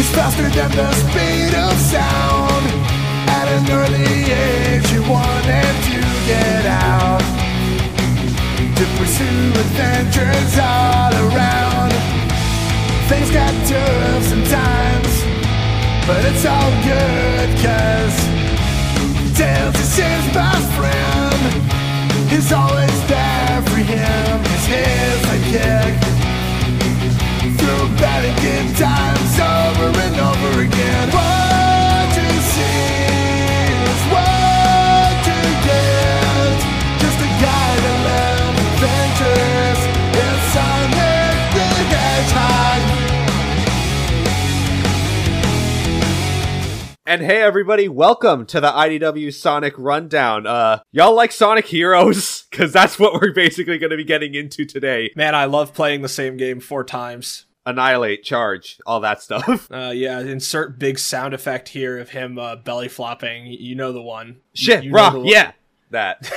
is faster than the speed of sound. At an early age, you wanted to get out to pursue adventures all around. Things got tough sometimes, but it's all good, cause Tails is his best friend. He's always there for him, he's his sidekick. Through bad and good times over and over again. What you see is what you get. Just a guy that loves adventures. It's Sonic the Hedgehog. And hey everybody, welcome to the IDW Sonic Rundown. Uh y'all like Sonic Heroes? Cause that's what we're basically gonna be getting into today. Man, I love playing the same game four times. Annihilate, charge, all that stuff. Uh, yeah, insert big sound effect here of him uh, belly flopping. You know the one. Shit, you one. yeah. That.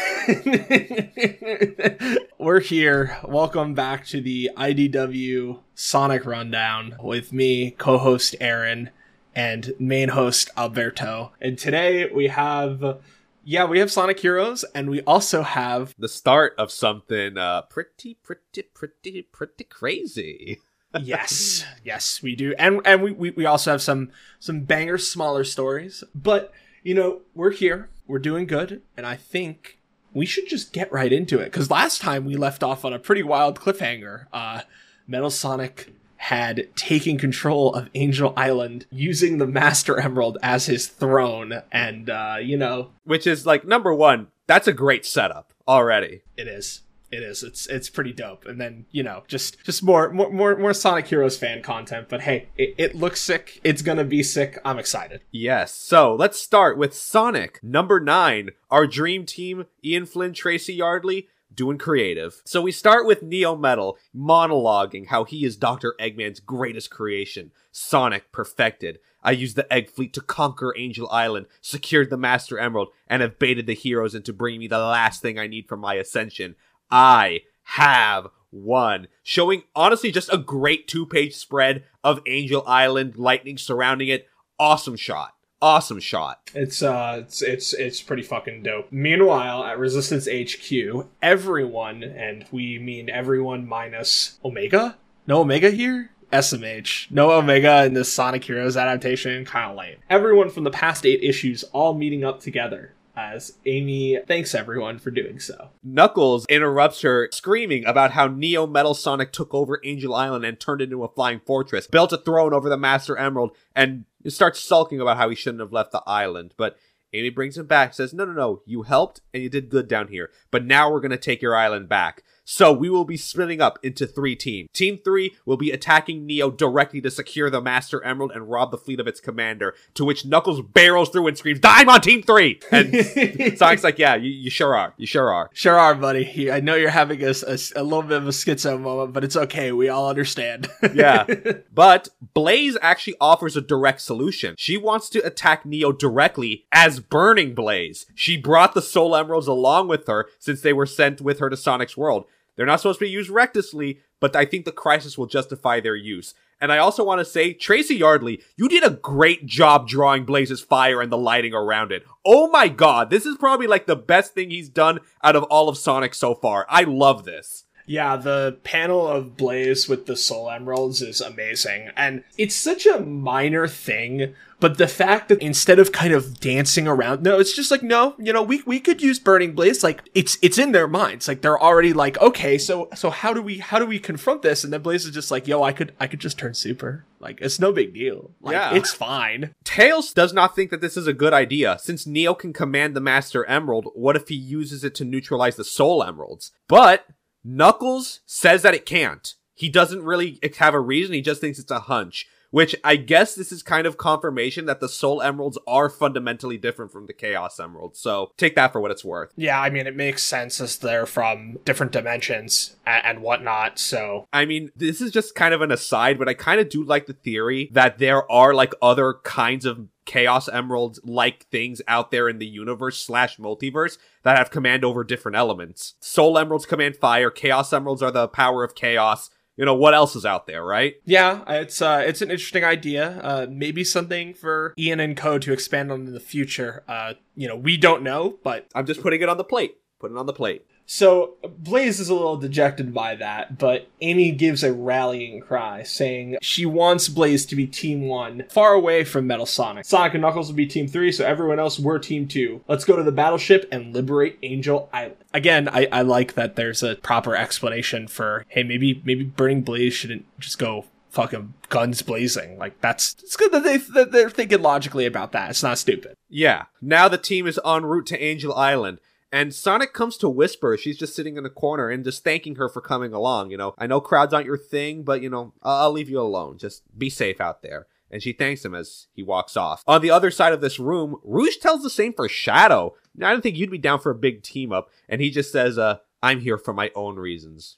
We're here. Welcome back to the IDW Sonic Rundown with me, co-host Aaron, and main host Alberto. And today we have, yeah, we have Sonic Heroes, and we also have The start of something uh pretty, pretty, pretty, pretty crazy. Yes, yes, we do, and and we, we we also have some some banger smaller stories. But you know, we're here, we're doing good, and I think we should just get right into it because last time we left off on a pretty wild cliffhanger. Uh, Metal Sonic had taken control of Angel Island using the Master Emerald as his throne, and uh, you know, Which is like number one, that's a great setup already. it is. It is. It's it's pretty dope. And then you know, just just more more more, more Sonic Heroes fan content. But hey, it, it looks sick. It's gonna be sick. I'm excited. Yes. So let's start with Sonic number nine, our dream team, Ian Flynn, Tracy Yardley, doing creative. So we start with Neo Metal monologuing how he is Dr. Eggman's greatest creation, Sonic perfected. I used the Egg Fleet to conquer Angel Island, secured the Master Emerald, and have baited the heroes into bringing me the last thing I need for my ascension. I have one, Showing honestly just a great two page spread of Angel Island, lightning surrounding it. Awesome shot. Awesome shot. It's uh, it's it's it's pretty fucking dope. Meanwhile, at Resistance HQ, everyone, and we mean everyone minus Omega. No Omega here. SMH. No Omega in this Sonic Heroes adaptation. Kind of lame. Everyone from the past eight issues all meeting up together as Amy thanks everyone for doing so. Knuckles interrupts her, screaming about how Neo Metal Sonic took over Angel Island and turned it into a flying fortress, built a throne over the Master Emerald, and starts sulking about how he shouldn't have left the island. But Amy brings him back, says, No, no, no, you helped and you did good down here, but now we're going to take your island back. So we will be splitting up into three teams. Team three will be attacking Neo directly to secure the Master Emerald and rob the fleet of its commander. To which Knuckles barrels through and screams, "I'm on Team 3! And Sonic's like, "Yeah, you, you sure are. You sure are." Sure are, buddy. I know you're having a, a, a little bit of a schizo moment, but it's okay. We all understand. Yeah. But Blaze actually offers a direct solution. She wants to attack Neo directly as Burning Blaze. She brought the Soul Emeralds along with her since they were sent with her to Sonic's world. They're not supposed to be used recklessly, but I think the crisis will justify their use. And I also want to say, Tracy Yardley, you did a great job drawing Blaze's fire and the lighting around it. Oh my god, this is probably like the best thing he's done out of all of Sonic so far. I love this. Yeah, the panel of Blaze with the Soul Emeralds is amazing. And it's such a minor thing, but the fact that instead of kind of dancing around, no, it's just like, no, you know, we, we could use Burning Blaze. Like, it's, it's in their minds. Like, they're already like, okay, so, so how do we, how do we confront this? And then Blaze is just like, yo, I could, I could just turn super. Like, it's no big deal. Like, Yeah. it's fine. Tails does not think that this is a good idea. Since Neo can command the Master Emerald, what if he uses it to neutralize the Soul Emeralds? But Knuckles says that it can't. He doesn't really have a reason, he just thinks it's a hunch. Which I guess this is kind of confirmation that the Soul Emeralds are fundamentally different from the Chaos Emeralds. So take that for what it's worth. Yeah, I mean, it makes sense as they're from different dimensions and, and whatnot. So, I mean, this is just kind of an aside, but I kind of do like the theory that there are like other kinds of Chaos Emeralds like things out there in the universe slash multiverse that have command over different elements. Soul Emeralds command fire, Chaos Emeralds are the power of chaos. you know, what else is out there, right? Yeah, it's uh, it's an interesting idea. Uh, maybe something for Ian and Co to expand on in the future. Uh, you know, we don't know, but I'm just putting it on the plate. Putting it on the plate. So Blaze is a little dejected by that, but Amy gives a rallying cry, saying she wants Blaze to be Team One, far away from Metal Sonic. Sonic and Knuckles will be Team Three, so everyone else we're Team Two. Let's go to the battleship and liberate Angel Island. Again, I, I like that there's a proper explanation for hey, maybe maybe burning Blaze shouldn't just go fucking guns blazing. Like that's it's good that they that they're thinking logically about that. It's not stupid. Yeah. Now the team is en route to Angel Island. And Sonic comes to Whisper. She's just sitting in a corner and just thanking her for coming along. You know, I know crowds aren't your thing, but you know, I'll, I'll leave you alone. Just be safe out there. And she thanks him as he walks off. On the other side of this room, Rouge tells the same for Shadow. Now, I don't think you'd be down for a big team up. And he just says, uh, I'm here for my own reasons.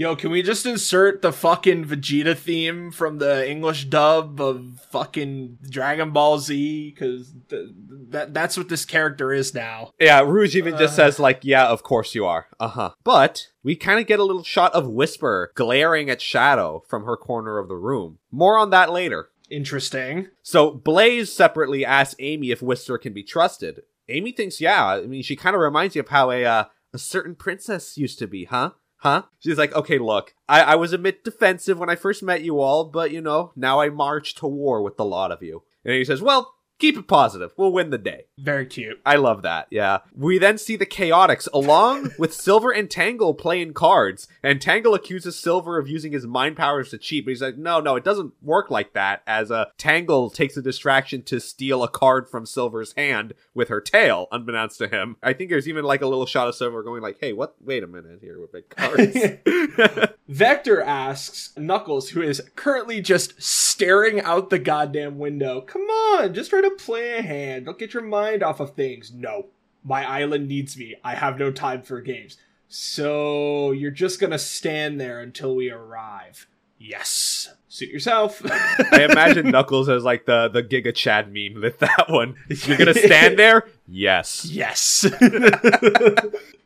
Yo, can we just insert the fucking Vegeta theme from the English dub of fucking Dragon Ball Z? Because th- that that's what this character is now. Yeah, Rouge even just Uh. says, like, yeah, of course you are. Uh huh. But we kind of get a little shot of Whisper glaring at Shadow from her corner of the room. More on that later. Interesting. So Blaze separately asks Amy if Whisper can be trusted. Amy thinks, yeah. I mean, she kind of reminds you of how a uh, a certain princess used to be, huh? Huh? She's like, okay, look, I, I was a bit defensive when I first met you all, but you know, now I march to war with the lot of you. And he says, well, keep it positive. We'll win the day. Very cute. I love that. Yeah. We then see the Chaotix along with Silver and Tangle playing cards. And Tangle accuses Silver of using his mind powers to cheat, but he's like, no, no, it doesn't work like that. As uh, Tangle takes a distraction to steal a card from Silver's hand with her tail, unbeknownst to him. I think there's even like a little shot of Silver going like, hey, what? Wait a minute here with the cards. Vector asks Knuckles, who is currently just staring out the goddamn window, come on, just try to play a hand. Don't get your mind off of things. No, my island needs me. I have no time for games. So you're just gonna stand there until we arrive. Yes. Suit yourself. I imagine Knuckles as like the, the Giga Chad meme with that one. You're gonna stand there? Yes. yes.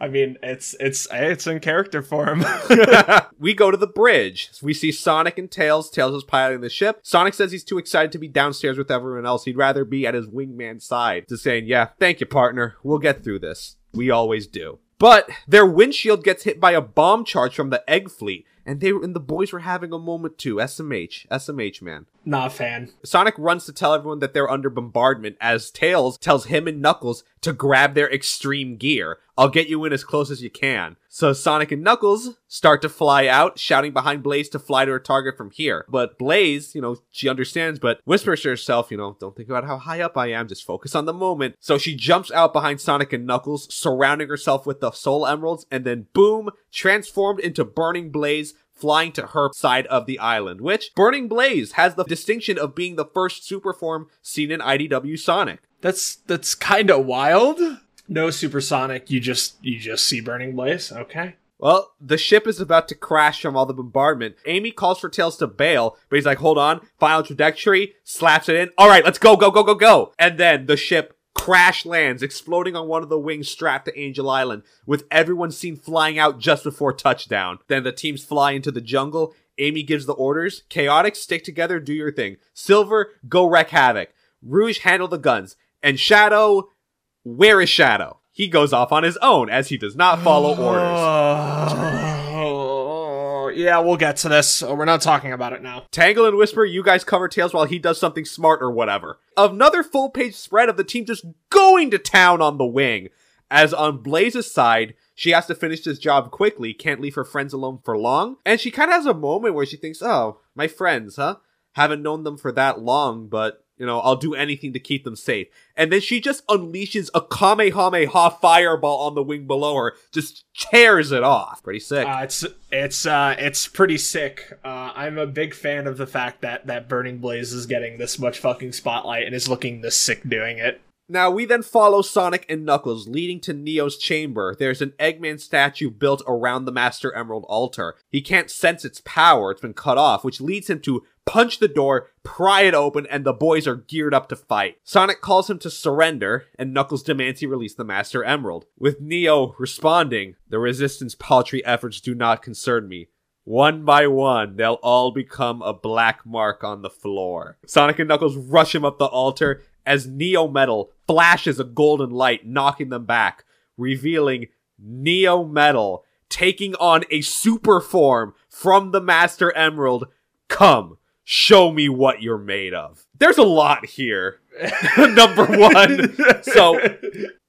I mean, it's it's it's in character for him. we go to the bridge. We see Sonic and Tails. Tails is piloting the ship. Sonic says he's too excited to be downstairs with everyone else. He'd rather be at his wingman's side. Just saying, yeah, thank you, partner. We'll get through this. We always do. But their windshield gets hit by a bomb charge from the Egg Fleet, and they and the boys were having a moment too. SMH, SMH, man. Not a fan. Sonic runs to tell everyone that they're under bombardment as Tails tells him and Knuckles to grab their extreme gear. I'll get you in as close as you can. So Sonic and Knuckles start to fly out, shouting behind Blaze to fly to her target from here. But Blaze, you know, she understands, but whispers to herself, you know, don't think about how high up I am, just focus on the moment. So she jumps out behind Sonic and Knuckles, surrounding herself with the Soul Emeralds, and then boom, transformed into Burning Blaze, flying to her side of the island, which Burning Blaze has the distinction of being the first super form seen in IDW Sonic. That's that's kind of wild. No supersonic. You just you just see burning blaze. Okay. Well, the ship is about to crash from all the bombardment. Amy calls for Tails to bail, but he's like, hold on, final trajectory, slaps it in. All right, let's go, go, go, go, go. And then the ship crash lands, exploding on one of the wings strapped to Angel Island, with everyone seen flying out just before touchdown. Then the teams fly into the jungle. Amy gives the orders. Chaotix, stick together, do your thing. Silver, go wreck havoc. Rouge, handle the guns. And Shadow, where is Shadow? He goes off on his own as he does not follow orders. Yeah, we'll get to this. Oh, We're not talking about it now. Tangle and Whisper, you guys cover Tails while he does something smart or whatever. Another full page spread of the team just going to town on the wing. As on Blaze's side, she has to finish this job quickly, can't leave her friends alone for long. And she kind of has a moment where she thinks, oh, my friends, huh? Haven't known them for that long, but, you know, I'll do anything to keep them safe. And then she just unleashes a Kamehameha fireball on the wing below her, just tears it off. Pretty sick. Uh, it's it's uh it's pretty sick. Uh, I'm a big fan of the fact that that Burning Blaze is getting this much fucking spotlight and is looking this sick doing it. Now we then follow Sonic and Knuckles leading to Neo's chamber. There's an Eggman statue built around the Master Emerald altar. He can't sense its power, it's been cut off, which leads him to punch the door, pry it open, and the boys are geared up to fight. Sonic calls him to surrender, and Knuckles demands he release the Master Emerald. With Neo responding, the Resistance paltry efforts do not concern me. One by one, they'll all become a black mark on the floor. Sonic and Knuckles rush him up the altar as Neo Metal flashes a golden light, knocking them back, revealing Neo Metal taking on a super form from the Master Emerald. Come, show me what you're made of. There's a lot here. Number one. So,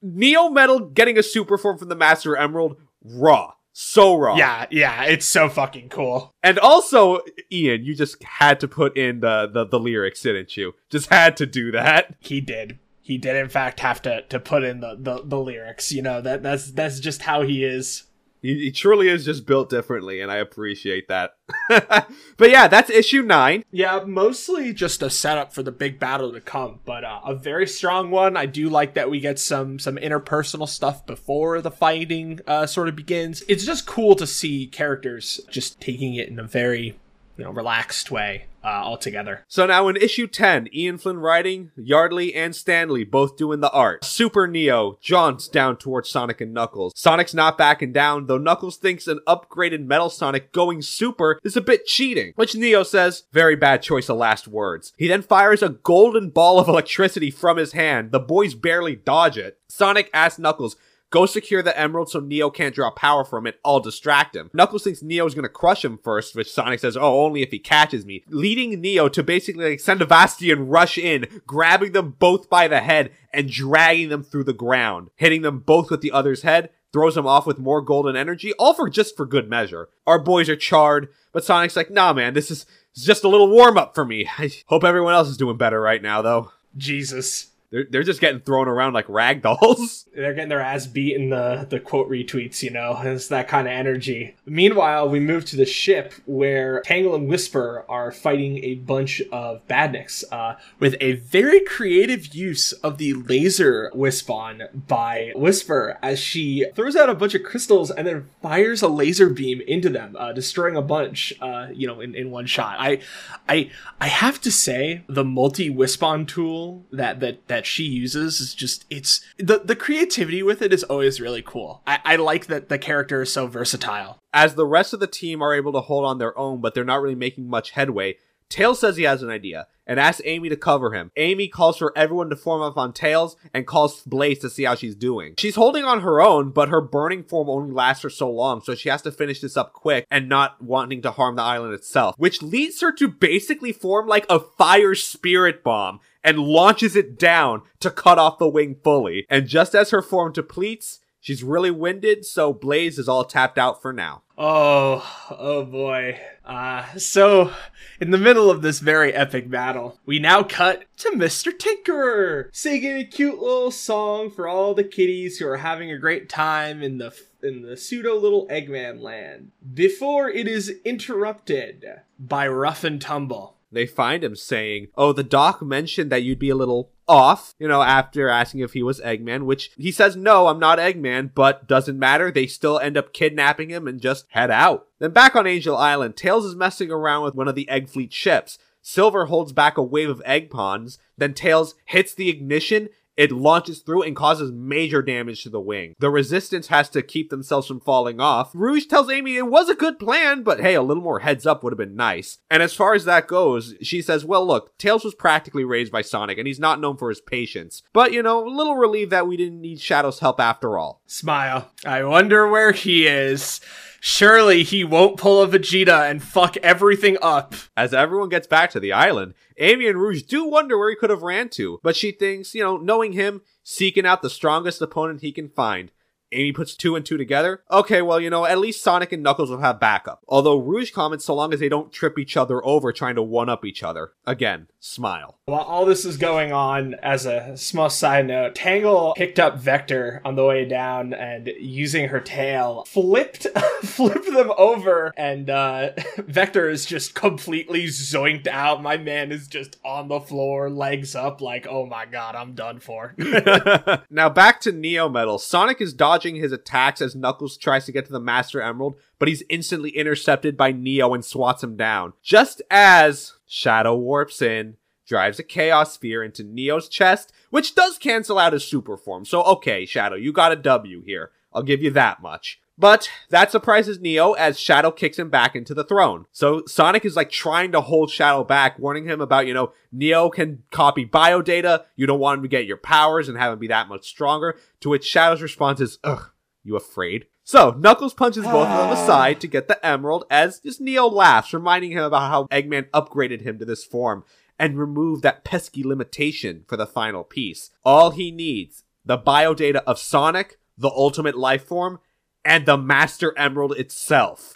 Neo Metal getting a super form from the Master Emerald, raw. So raw. Yeah, yeah, it's so fucking cool. And also, Ian, you just had to put in the, the, the lyrics, didn't you? Just had to do that. He did. He did in fact have to to put in the, the, the lyrics. You know, that that's that's just how he is. He, he truly is just built differently, and I appreciate that. but yeah, that's issue nine. Yeah, mostly just a setup for the big battle to come, but uh, a very strong one. I do like that we get some some interpersonal stuff before the fighting uh, sort of begins. It's just cool to see characters just taking it in a very you know relaxed way uh, altogether. So now in issue 10, Ian Flynn writing, Yardley and Stanley both doing the art. Super Neo jaunts down towards Sonic and Knuckles. Sonic's not backing down, though Knuckles thinks an upgraded Metal Sonic going super is a bit cheating, which Neo says, very bad choice of last words. He then fires a golden ball of electricity from his hand. The boys barely dodge it. Sonic asks Knuckles, Go secure the emerald so Neo can't draw power from it. I'll distract him. Knuckles thinks Neo's gonna crush him first, which Sonic says, oh, only if he catches me. Leading Neo to basically like send a Vastian rush in, grabbing them both by the head and dragging them through the ground, hitting them both with the other's head, throws them off with more golden energy, all for just for good measure. Our boys are charred, but Sonic's like, nah man, this is just a little warm up for me. I hope everyone else is doing better right now though. Jesus. They're, they're just getting thrown around like rag dolls. They're getting their ass beat in the, the quote retweets, you know, it's that kind of energy. Meanwhile, we move to the ship where Tangle and Whisper are fighting a bunch of badniks uh, with a very creative use of the laser Wispon by Whisper as she throws out a bunch of crystals and then fires a laser beam into them, uh, destroying a bunch, uh, you know, in, in one shot. I, I, I have to say the multi Wispon tool that, that, that she uses is just it's the the creativity with it is always really cool. I, I like that the character is so versatile. As the rest of the team are able to hold on their own, but they're not really making much headway, Tails says he has an idea and asks Amy to cover him. Amy calls for everyone to form up on Tails and calls Blaze to see how she's doing. She's holding on her own, but her burning form only lasts for so long, so she has to finish this up quick and not wanting to harm the island itself, which leads her to basically form like a fire spirit bomb and launches it down to cut off the wing fully. And just as her form depletes, she's really winded, so Blaze is all tapped out for now. Oh, oh boy. Uh, so, in the middle of this very epic battle, we now cut to Mr. Tinkerer singing a cute little song for all the kitties who are having a great time in the in the pseudo little Eggman land. Before it is interrupted by Rough and Tumble. They find him saying, Oh, the doc mentioned that you'd be a little off, you know, after asking if he was Eggman, which he says, No, I'm not Eggman, but doesn't matter. They still end up kidnapping him and just head out. Then back on Angel Island, Tails is messing around with one of the Egg Fleet ships. Silver holds back a wave of egg pawns, then Tails hits the ignition it launches through and causes major damage to the wing. The resistance has to keep themselves from falling off. Rouge tells Amy it was a good plan, but hey, a little more heads up would have been nice. And as far as that goes, she says, well, look, Tails was practically raised by Sonic, and he's not known for his patience. But, you know, a little relieved that we didn't need Shadow's help after all. Smile. I wonder where he is. Surely he won't pull a Vegeta and fuck everything up. As everyone gets back to the island, Amy and Rouge do wonder where he could have ran to, but she thinks, you know, knowing him, seeking out the strongest opponent he can find. Amy puts two and two together. Okay, well, you know, at least Sonic and Knuckles will have backup. Although Rouge comments so long as they don't trip each other over trying to one up each other. Again, smile. While all this is going on, as a small side note, Tangle picked up Vector on the way down and using her tail, flipped flipped them over, and uh Vector is just completely zoinked out. My man is just on the floor, legs up, like, oh my god, I'm done for. now back to Neo Metal. Sonic is dodging his attacks as Knuckles tries to get to the Master Emerald, but he's instantly intercepted by Neo and swats him down. Just as Shadow warps in, drives a Chaos Sphere into Neo's chest, which does cancel out his super form. So okay, Shadow, you got a W here. I'll give you that much. But that surprises Neo as Shadow kicks him back into the throne. So Sonic is like trying to hold Shadow back, warning him about, you know, Neo can copy bio data. You don't want him to get your powers and have him be that much stronger. To which Shadow's response is, ugh, you afraid? So Knuckles punches both of them aside to get the emerald as just Neo laughs, reminding him about how Eggman upgraded him to this form and removed that pesky limitation for the final piece. All he needs, the bio data of Sonic, the ultimate life form, and the Master Emerald itself.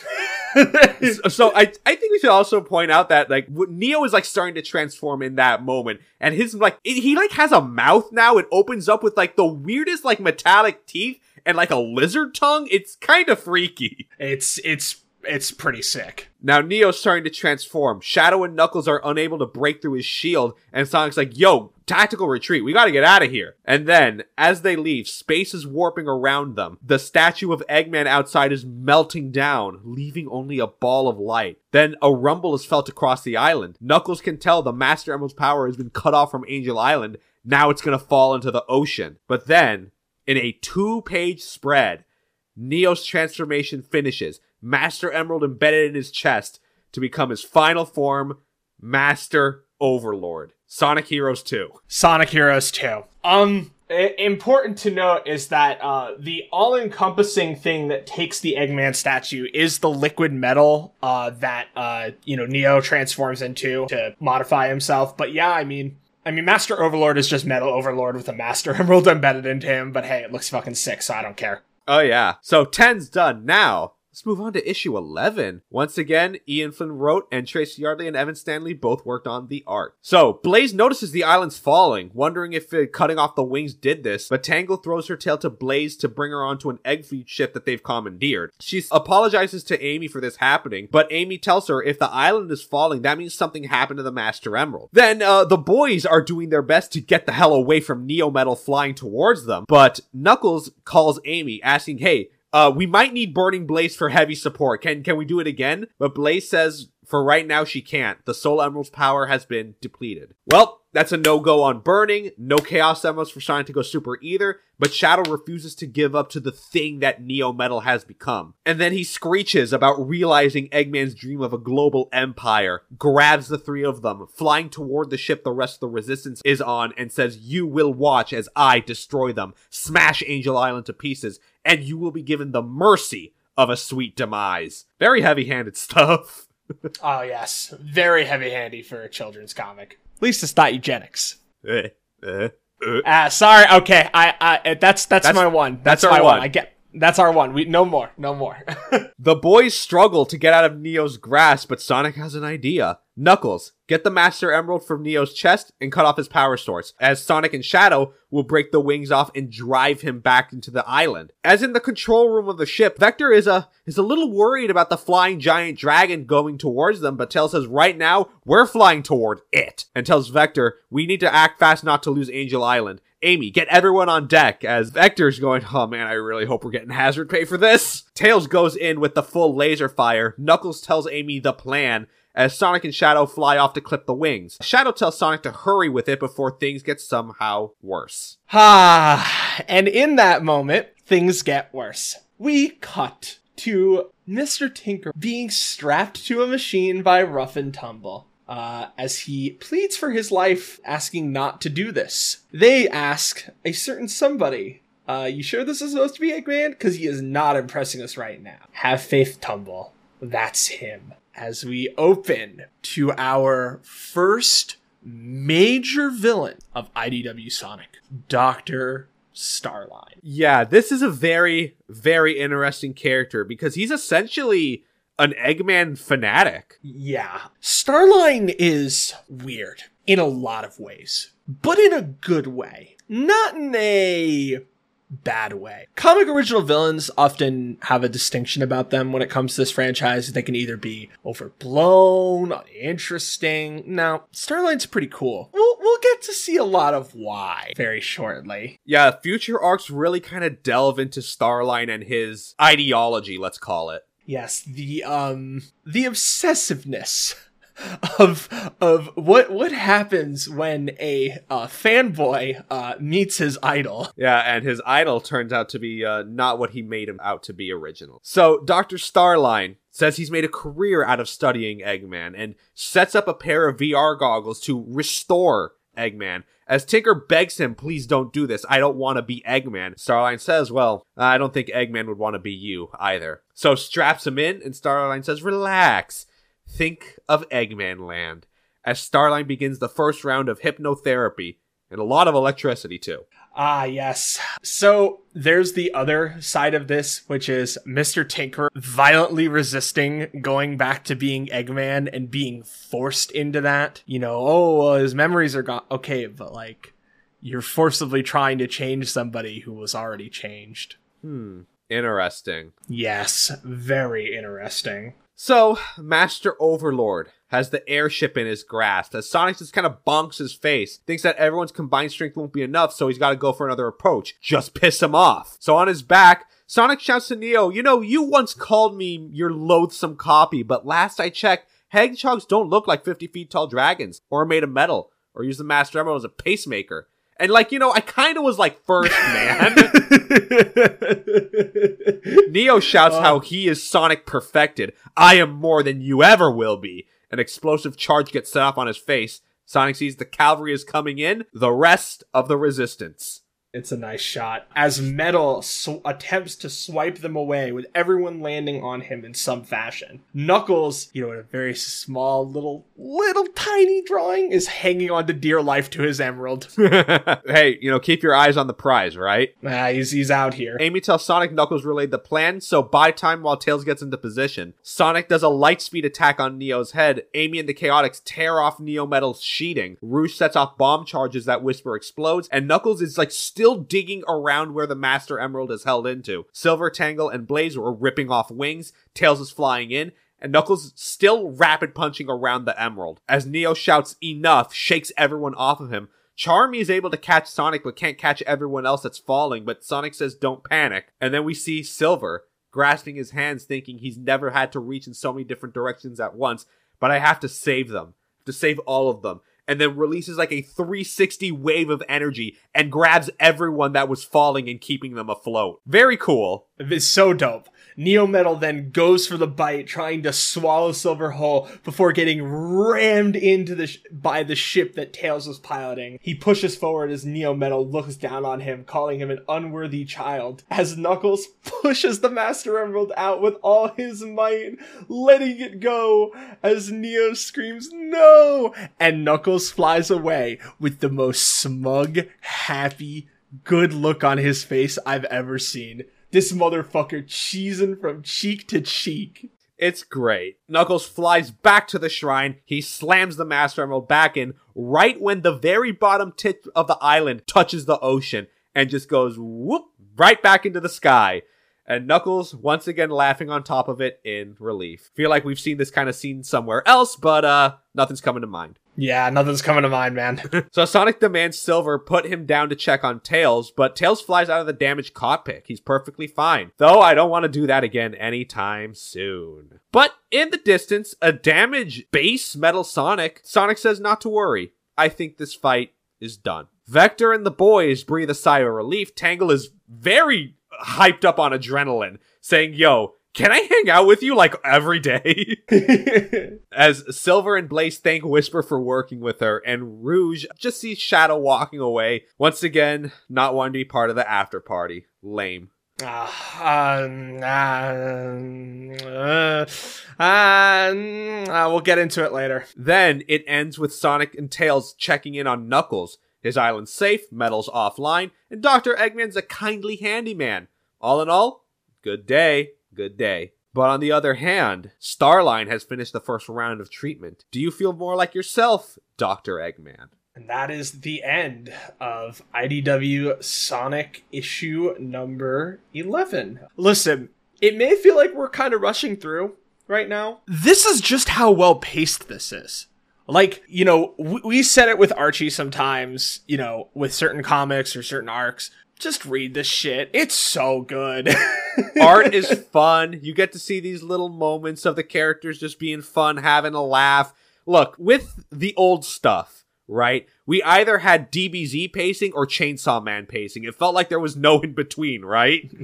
so I, I think we should also point out that like Neo is like starting to transform in that moment, and his like it, he like has a mouth now. It opens up with like the weirdest like metallic teeth and like a lizard tongue. It's kind of freaky. It's it's it's pretty sick. Now Neo's starting to transform. Shadow and Knuckles are unable to break through his shield, and Sonic's like, yo, tactical retreat. We gotta get out of here. And then, as they leave, space is warping around them. The statue of Eggman outside is melting down, leaving only a ball of light. Then a rumble is felt across the island. Knuckles can tell the Master Emerald's power has been cut off from Angel Island. Now it's gonna fall into the ocean. But then, in a two page spread, Neo's transformation finishes. Master Emerald embedded in his chest to become his final form, Master Overlord. Sonic Heroes 2. Sonic Heroes 2. Um, important to note is that uh, the all-encompassing thing that takes the Eggman statue is the liquid metal uh, that uh, you know Neo transforms into to modify himself. But yeah, I mean, I mean, Master Overlord is just Metal Overlord with a Master Emerald embedded into him. But hey, it looks fucking sick, so I don't care. Oh yeah. So 10's done. Now, let's move on to issue 11. Once again, Ian Flynn wrote and Tracy Yardley and Evan Stanley both worked on the art. So, Blaze notices the island's falling, wondering if uh, cutting off the wings did this, but Tangle throws her tail to Blaze to bring her onto an egg fleet ship that they've commandeered. She apologizes to Amy for this happening, but Amy tells her if the island is falling, that means something happened to the Master Emerald. Then, uh, the boys are doing their best to get the hell away from Neo Metal flying towards them, but Knuckles calls Amy, asking, hey, uh, we might need Burning Blaze for heavy support. Can can we do it again? But Blaze says for right now she can't. The Soul Emerald's power has been depleted. Well, that's a no-go on Burning. No Chaos Emeralds for Sonic to go super either. But Shadow refuses to give up to the thing that Neo Metal has become. And then he screeches about realizing Eggman's dream of a global empire, grabs the three of them, flying toward the ship the rest of the Resistance is on, and says, You will watch as I destroy them, smash Angel Island to pieces, and you will be given the mercy of a sweet demise. Very heavy handed stuff. Oh yes, very heavy-handy for a children's comic. At least it's not eugenics. Eh. Ah, sorry. Okay, I, I, that's that's, That's- my one. that's That's, our my one. one. I get. That's our one. We no more. No more. The boys struggle to get out of Neo's grasp, but Sonic has an idea. Knuckles, get the Master Emerald from Neo's chest and cut off his power source, as Sonic and Shadow will break the wings off and drive him back into the island. As in the control room of the ship, Vector is a is a little worried about the flying giant dragon going towards them, but tells us right now we're flying toward it, and tells Vector we need to act fast not to lose Angel Island. Amy, get everyone on deck as Vector's going, oh man, I really hope we're getting hazard pay for this. Tails goes in with the full laser fire. Knuckles tells Amy the plan as Sonic and Shadow fly off to clip the wings. Shadow tells Sonic to hurry with it before things get somehow worse. Ah, and in that moment, things get worse. We cut to Mr. Tinker being strapped to a machine by Rough and Tumble. Uh, as he pleads for his life, asking not to do this. They ask a certain somebody, uh, you sure this is supposed to be Eggman? Because he is not impressing us right now. Have faith, Tumble. That's him. As we open to our first major villain of IDW Sonic, Dr. Starline. Yeah, this is a very, very interesting character because he's essentially an Eggman fanatic. Yeah. Starline is weird in a lot of ways, but in a good way. Not in a bad way. Comic original villains often have a distinction about them when it comes to this franchise. They can either be overblown, uninteresting. Now, Starline's pretty cool. We'll, we'll get to see a lot of why very shortly. Yeah, future arcs really kind of delve into Starline and his ideology, let's call it. Yes, the um the obsessiveness of of what what happens when a uh, fanboy uh, meets his idol. Yeah, and his idol turns out to be uh, not what he made him out to be original. So Dr. Starline says he's made a career out of studying Eggman and sets up a pair of VR goggles to restore Eggman. As Tinker begs him, please don't do this. I don't want to be Eggman. Starline says, well, I don't think Eggman would want to be you either. So straps him in, and Starline says, relax. Think of Eggman Land. As Starline begins the first round of hypnotherapy, and a lot of electricity too. Ah, yes. So there's the other side of this, which is Mr. Tinker violently resisting going back to being Eggman and being forced into that. You know, oh, well, his memories are gone. Okay, but like, you're forcibly trying to change somebody who was already changed. Hmm. Interesting. Yes, very interesting. So, Master Overlord has the airship in his grasp as Sonic just kind of bonks his face, thinks that everyone's combined strength won't be enough, so he's got to go for another approach. Just piss him off. So on his back, Sonic shouts to Neo, You know, you once called me your loathsome copy, but last I checked, hedgehogs don't look like 50 feet tall dragons, or made of metal, or use the Master Emerald as a pacemaker. And like, you know, I kind of was like first, man. Neo shouts uh. how he is Sonic perfected. I am more than you ever will be. An explosive charge gets set off on his face. Sonic sees the cavalry is coming in, the rest of the resistance. It's a nice shot. As Metal sw- attempts to swipe them away, with everyone landing on him in some fashion. Knuckles, you know, in a very small, little, little tiny drawing, is hanging on to dear life to his emerald. hey, you know, keep your eyes on the prize, right? ah, he's, he's out here. Amy tells Sonic Knuckles relayed the plan, so buy time while Tails gets into position. Sonic does a light speed attack on Neo's head. Amy and the Chaotix tear off Neo Metal's sheeting. Rouge sets off bomb charges that Whisper explodes, and Knuckles is like still digging around where the Master Emerald is held into. Silver, Tangle, and Blaze are ripping off wings. Tails is flying in. And Knuckles still rapid punching around the emerald. As Neo shouts enough, shakes everyone off of him, Charmy is able to catch Sonic but can't catch everyone else that's falling, but Sonic says don't panic. And then we see Silver grasping his hands thinking he's never had to reach in so many different directions at once, but I have to save them. To save all of them. And then releases like a 360 wave of energy and grabs everyone that was falling and keeping them afloat. Very cool. It's so dope. Neo Metal then goes for the bite, trying to swallow Silver whole before getting rammed into the sh- by the ship that Tails was piloting. He pushes forward as Neo Metal looks down on him, calling him an unworthy child. As Knuckles pushes the Master Emerald out with all his might, letting it go as Neo screams no, and Knuckles flies away with the most smug, happy, good look on his face I've ever seen. This motherfucker cheesing from cheek to cheek. It's great. Knuckles flies back to the shrine. He slams the Master Emerald back in right when the very bottom tip of the island touches the ocean and just goes whoop right back into the sky. And Knuckles once again laughing on top of it in relief. Feel like we've seen this kind of scene somewhere else, but uh nothing's coming to mind. Yeah, nothing's coming to mind, man. So Sonic demands Silver put him down to check on Tails, but Tails flies out of the damaged cockpit. He's perfectly fine. Though I don't want to do that again anytime soon. But in the distance, a damaged base metal Sonic, Sonic says not to worry. I think this fight is done. Vector and the boys breathe a sigh of relief. Tangle is very hyped up on adrenaline, saying, Yo, can I hang out with you like every day? As Silver and Blaze thank Whisper for working with her, and Rouge just sees Shadow walking away. Once again, not wanting to be part of the after party. Lame. Ah, um, uh, uh, uh, we'll get into it later. Then it ends with Sonic and Tails checking in on Knuckles. His island's safe, Metal's offline, and Dr. Eggman's a kindly handyman. All in all, good day, good day. But on the other hand, Starline has finished the first round of treatment. Do you feel more like yourself, Dr. Eggman? And that is the end of IDW Sonic issue number 11. Listen, it may feel like we're kind of rushing through right now. This is just how well paced this is. Like, you know, we, we said it with Archie sometimes, you know, with certain comics or certain arcs. Just read this shit. It's so good. Art is fun. You get to see these little moments of the characters just being fun, having a laugh. look, with the old stuff, right? We either had DBZ pacing or Chainsaw Man pacing. It felt like there was no in between, right?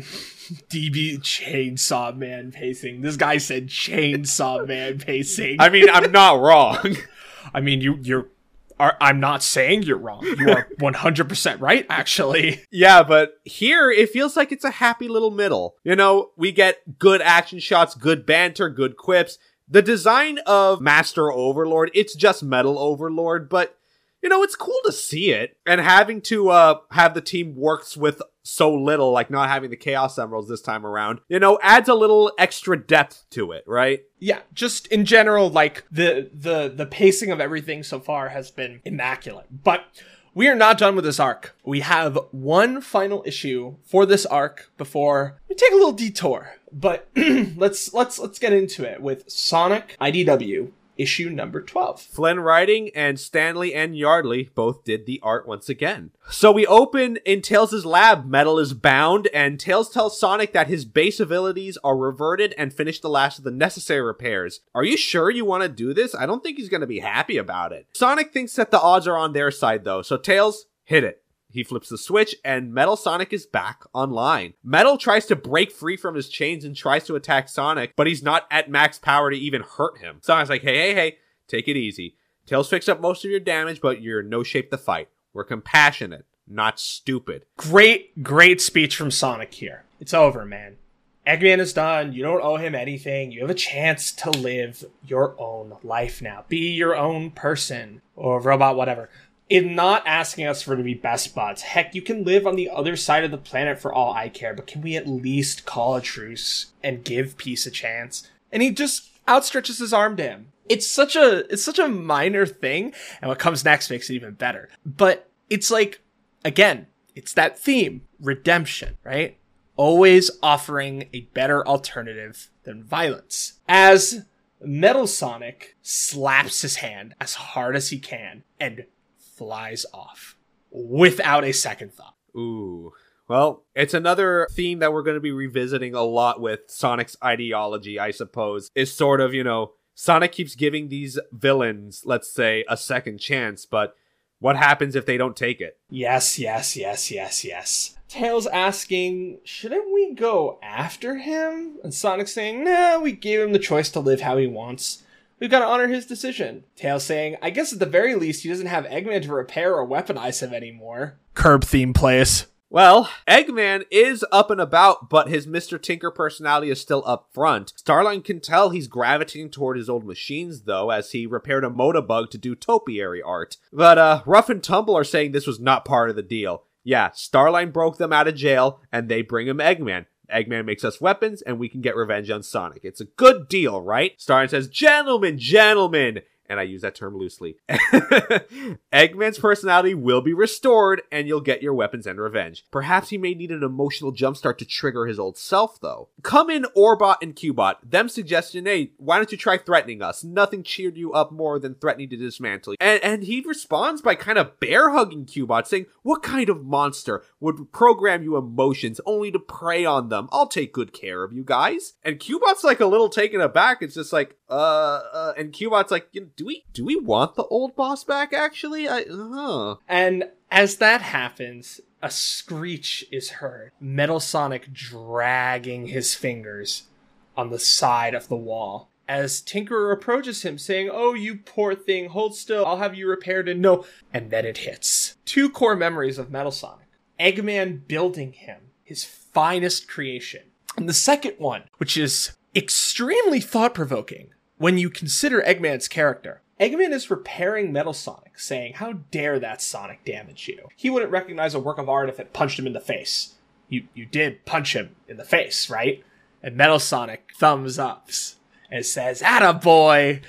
DB Chainsaw Man pacing. This guy said Chainsaw Man pacing. I mean, I'm not wrong. I mean, you you're. Are, I'm not saying you're wrong. You are 100% right, actually. yeah, but here it feels like it's a happy little middle. You know, we get good action shots, good banter, good quips. The design of Master Overlord, it's just Metal Overlord, but you know, it's cool to see it. And having to uh have the team works with so little, like not having the Chaos Emeralds this time around, you know, adds a little extra depth to it, right? Yeah, just in general, like the the the pacing of everything so far has been immaculate. But we are not done with this arc. We have one final issue for this arc before we take a little detour. But let's let's let's get into it with Sonic IDW issue number 12. Flynn writing and Stanley and Yardley both did the art once again. So we open in Tails' lab. Metal is bound, and Tails tells Sonic that his base abilities are reverted and finish the last of the necessary repairs. Are you sure you want to do this? I don't think he's going to be happy about it. Sonic thinks that the odds are on their side, though, so Tails, hit it. He flips the switch and Metal Sonic is back online. Metal tries to break free from his chains and tries to attack Sonic, but he's not at max power to even hurt him. Sonic's like, hey, hey, hey, take it easy. Tails fixed up most of your damage, but you're in no shape to fight. We're compassionate, not stupid. Great, great speech from Sonic here. It's over, man. Eggman is done. You don't owe him anything. You have a chance to live your own life now. Be your own person or robot, whatever in not asking us for to be best buds. Heck, you can live on the other side of the planet for all I care, but can we at least call a truce and give peace a chance? And he just outstretches his arm to him. It's such a it's such a minor thing, and what comes next makes it even better. But it's like again, it's that theme, redemption, right? Always offering a better alternative than violence. As Metal Sonic slaps his hand as hard as he can and flies off without a second thought. Ooh. Well, it's another theme that we're going to be revisiting a lot with Sonic's ideology, I suppose. Is sort of, you know, Sonic keeps giving these villains, let's say, a second chance, but what happens if they don't take it? Yes, yes, yes, yes, yes. Tails asking, shouldn't we go after him? And Sonic saying, nah, we gave him the choice to live how he wants. We've got to honor his decision. Tails saying, I guess at the very least he doesn't have Eggman to repair or weaponize him anymore. Curb theme place. Well, Eggman is up and about, but his Mr. Tinker personality is still up front. Starline can tell he's gravitating toward his old machines, though, as he repaired a Motobug to do topiary art. But, uh, Rough and Tumble are saying this was not part of the deal. Yeah, Starline broke them out of jail, and they bring him Eggman. Eggman makes us weapons and we can get revenge on Sonic. It's a good deal, right? Starline says, Gentlemen, gentlemen, and I use that term loosely. Eggman's personality will be restored, and you'll get your weapons and revenge. Perhaps he may need an emotional jumpstart to trigger his old self, though. Come in, Orbot and Cubot. Them suggestion, hey, why don't you try threatening us? Nothing cheered you up more than threatening to dismantle you. And, and he responds by kind of bear hugging Cubot, saying, What kind of monster would program you emotions only to prey on them? I'll take good care of you guys. And Cubot's like a little taken aback. It's just like, uh, uh and Cubot's like, do we do we want the old boss back? Actually, I huh. And as that happens, a screech is heard. Metal Sonic dragging his fingers on the side of the wall. As Tinkerer approaches him, saying, Oh, you poor thing, hold still, I'll have you repaired and no. And then it hits. Two core memories of Metal Sonic Eggman building him, his finest creation. And the second one, which is extremely thought provoking, when you consider Eggman's character, Eggman is repairing Metal Sonic, saying, How dare that Sonic damage you? He wouldn't recognize a work of art if it punched him in the face. You, you did punch him in the face, right? And Metal Sonic thumbs ups and says, Atta boy!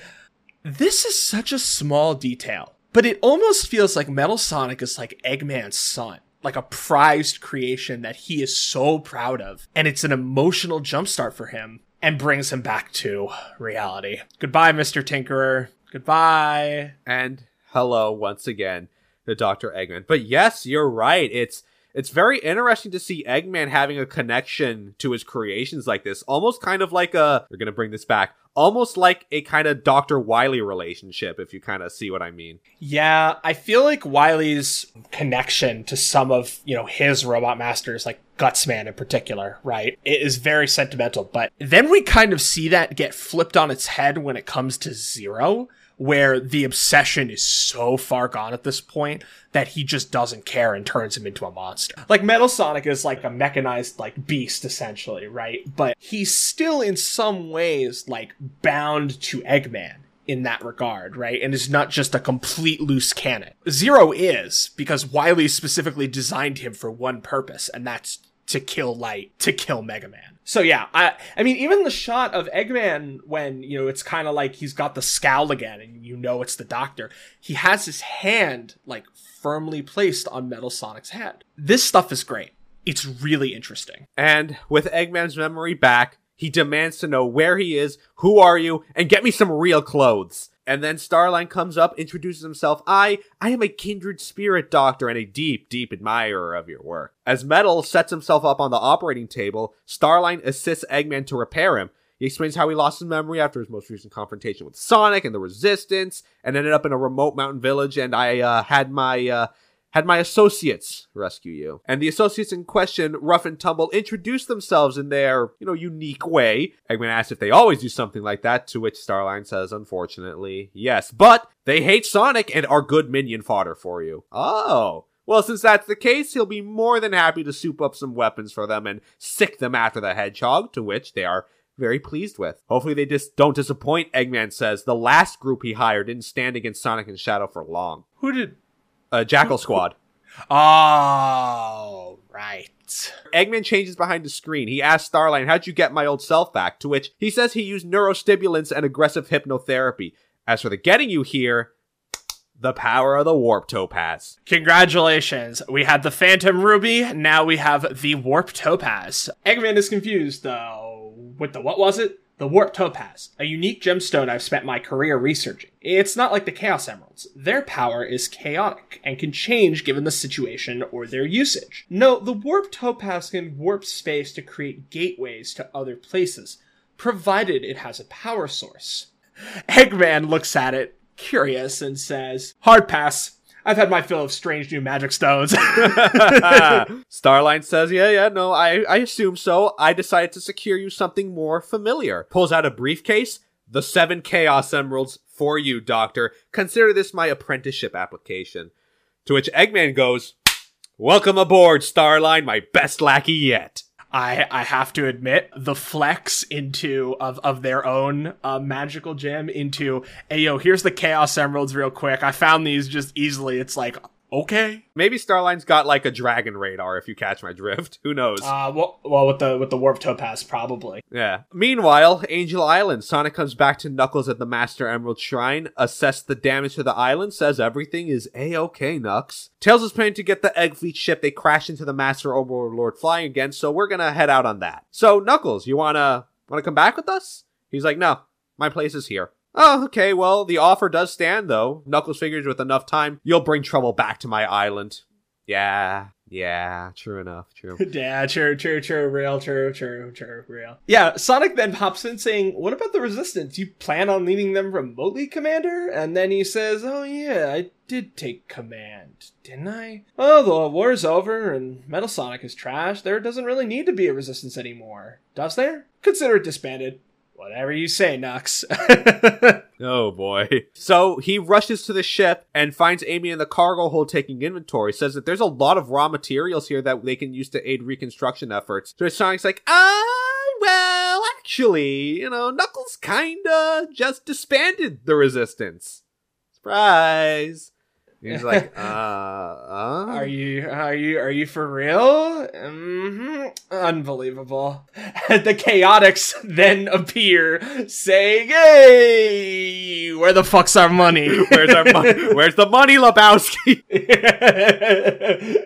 This is such a small detail, but it almost feels like Metal Sonic is like Eggman's son like a prized creation that he is so proud of. And it's an emotional jumpstart for him and brings him back to reality. Goodbye, Mr. Tinkerer. Goodbye. And hello once again to Dr. Eggman. But yes, you're right. It's it's very interesting to see Eggman having a connection to his creations like this. Almost kind of like a, we're to bring this back, almost like a kind of Dr. Wily relationship, if you kind of see what I mean. Yeah, I feel like Wily's connection to some of, you know, his robot masters, like Gutsman in particular, right, it is very sentimental. But then we kind of see that get flipped on its head when it comes to Zero, where the obsession is so far gone at this point that he just doesn't care and turns him into a monster. Like Metal Sonic is like a mechanized like beast essentially, right? But he's still in some ways like bound to Eggman in that regard, right? And is not just a complete loose cannon. Zero is because Wily specifically designed him for one purpose, and that's to kill Light, to kill Mega Man. So yeah, I I mean even the shot of Eggman when, you know, it's kind of like he's got the scowl again and you know it's the doctor. He has his hand like firmly placed on Metal Sonic's head. This stuff is great. It's really interesting. And with Eggman's memory back, he demands to know where he is, who are you, and get me some real clothes. And then Starline comes up, introduces himself. I, I am a kindred spirit doctor and a deep, deep admirer of your work. As Metal sets himself up on the operating table, Starline assists Eggman to repair him. He explains how he lost his memory after his most recent confrontation with Sonic and the Resistance, and ended up in a remote mountain village. And I uh, had my uh, had my associates rescue you. And the associates in question, Rough and Tumble, introduce themselves in their, you know, unique way. Eggman asks if they always do something like that, to which Starline says, unfortunately, yes. But they hate Sonic and are good minion fodder for you. Oh. Well, since that's the case, he'll be more than happy to soup up some weapons for them and sick them after the hedgehog, to which they are very pleased with. Hopefully they just don't disappoint, Eggman says. The last group he hired didn't stand against Sonic and Shadow for long. Who did Uh, Jackal Squad. Oh, right. Eggman changes behind the screen. He asks Starline, How'd you get my old self back? To which he says he used neurostimulants and aggressive hypnotherapy. As for the getting you here, the power of the warp topaz. Congratulations. We had the Phantom Ruby, now we have the Warp Topaz. Eggman is confused, though, with the what was it? The Warp Topaz, a unique gemstone I've spent my career researching. It's not like the Chaos Emeralds. Their power is chaotic and can change given the situation or their usage. No, the Warp Topaz can warp space to create gateways to other places, provided it has a power source. Eggman looks at it, curious, and says, Hard pass. I've had my fill of strange new magic stones. Starline says, Yeah, yeah, no, I, I assume so. I decided to secure you something more familiar. Pulls out a briefcase, the seven Chaos Emeralds for you, Doctor. Consider this my apprenticeship application. To which Eggman goes, Welcome aboard, Starline, my best lackey yet. I I have to admit the flex into of of their own uh, magical gem into hey yo here's the chaos emeralds real quick. I found these just easily. It's like okay Maybe Starline's got like a dragon radar, if you catch my drift. Who knows? uh well, well with the with the warp topaz probably Yeah. Meanwhile, Angel Island. Sonic comes back to Knuckles at the Master Emerald Shrine, assess the damage to the island, says everything is a-okay, Knux. Tails is planning to get the Egg Fleet ship. They crash into the Master Overlord flying again, so we're gonna head out on that. So, Knuckles, you wanna wanna come back with us? He's like, no, my place is here. Oh, okay, well, the offer does stand, though. Knuckles figures with enough time, you'll bring trouble back to my island. Yeah, yeah, true enough, true. yeah true true true real true true true real. Yeah Sonic then pops in saying what about the resistance? You plan on leading them remotely Commander? And then he says oh yeah I did take command didn't I? Oh the war's over and Metal Sonic is trash. There doesn't really need to be a resistance anymore. Does there? Consider it disbanded whatever you say Knux Oh boy. So he rushes to the ship and finds Amy in the cargo hold taking inventory. Says that there's a lot of raw materials here that they can use to aid reconstruction efforts. So Sonic's like, ah, well, actually, you know, Knuckles kinda just disbanded the resistance. Surprise. He's like, uh, uh? Are you are you are you for real? hmm Unbelievable. the Chaotix then appear, saying, "Hey, where the fuck's our money? Where's our money? Where's the money, Lebowski?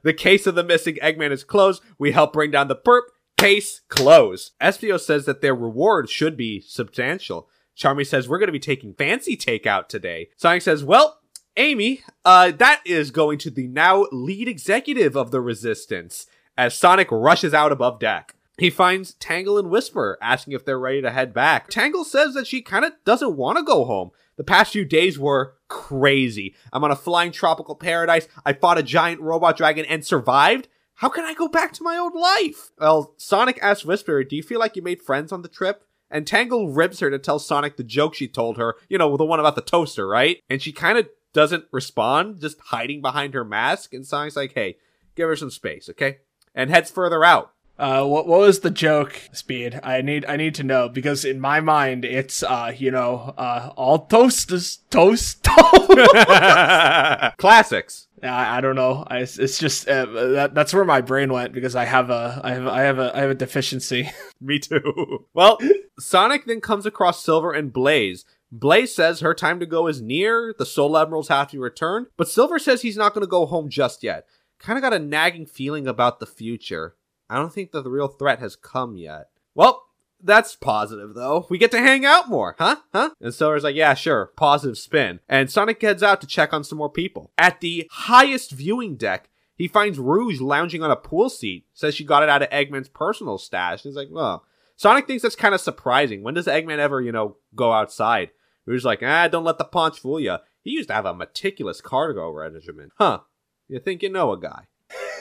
The case of the missing Eggman is closed. We help bring down the perp. Case closed. Espio says that their reward should be substantial. Charmy says, We're going to be taking fancy takeout today. Sonic says, Well, Amy, uh, that is going to the now lead executive of the Resistance as Sonic rushes out above deck. He finds Tangle and Whisper asking if they're ready to head back. Tangle says that she kind of doesn't want to go home. The past few days were crazy. I'm on a flying tropical paradise. I fought a giant robot dragon and survived. How can I go back to my old life? Well, Sonic asks Whisper, Do you feel like you made friends on the trip? And Tangle ribs her to tell Sonic the joke she told her, you know, the one about the toaster, right? And she kind of doesn't respond, just hiding behind her mask. And Sonic's like, Hey, give her some space, okay? And heads further out. Uh, what what was the joke? Speed. I need I need to know because in my mind it's uh you know uh all toast is toast. Classics. I, I don't know. I, it's just uh, that that's where my brain went because I have a I have I have a I have a deficiency. Me too. Well, Sonic then comes across Silver and Blaze. Blaze says her time to go is near, the Sol Emeralds have to be returned, but Silver says he's not going to go home just yet. Kind of got a nagging feeling about the future. I don't think that the real threat has come yet. Well, that's positive though. We get to hang out more, huh? Huh? And Silver's like, yeah, sure, positive spin. And Sonic heads out to check on some more people. At the highest viewing deck, he finds Rouge lounging on a pool seat. Says she got it out of Eggman's personal stash. He's like, well, Sonic thinks that's kind of surprising. When does Eggman ever, you know, go outside? Rouge's like, ah, don't let the paunch fool you. He used to have a meticulous cargo regimen. Huh. You think you know a guy.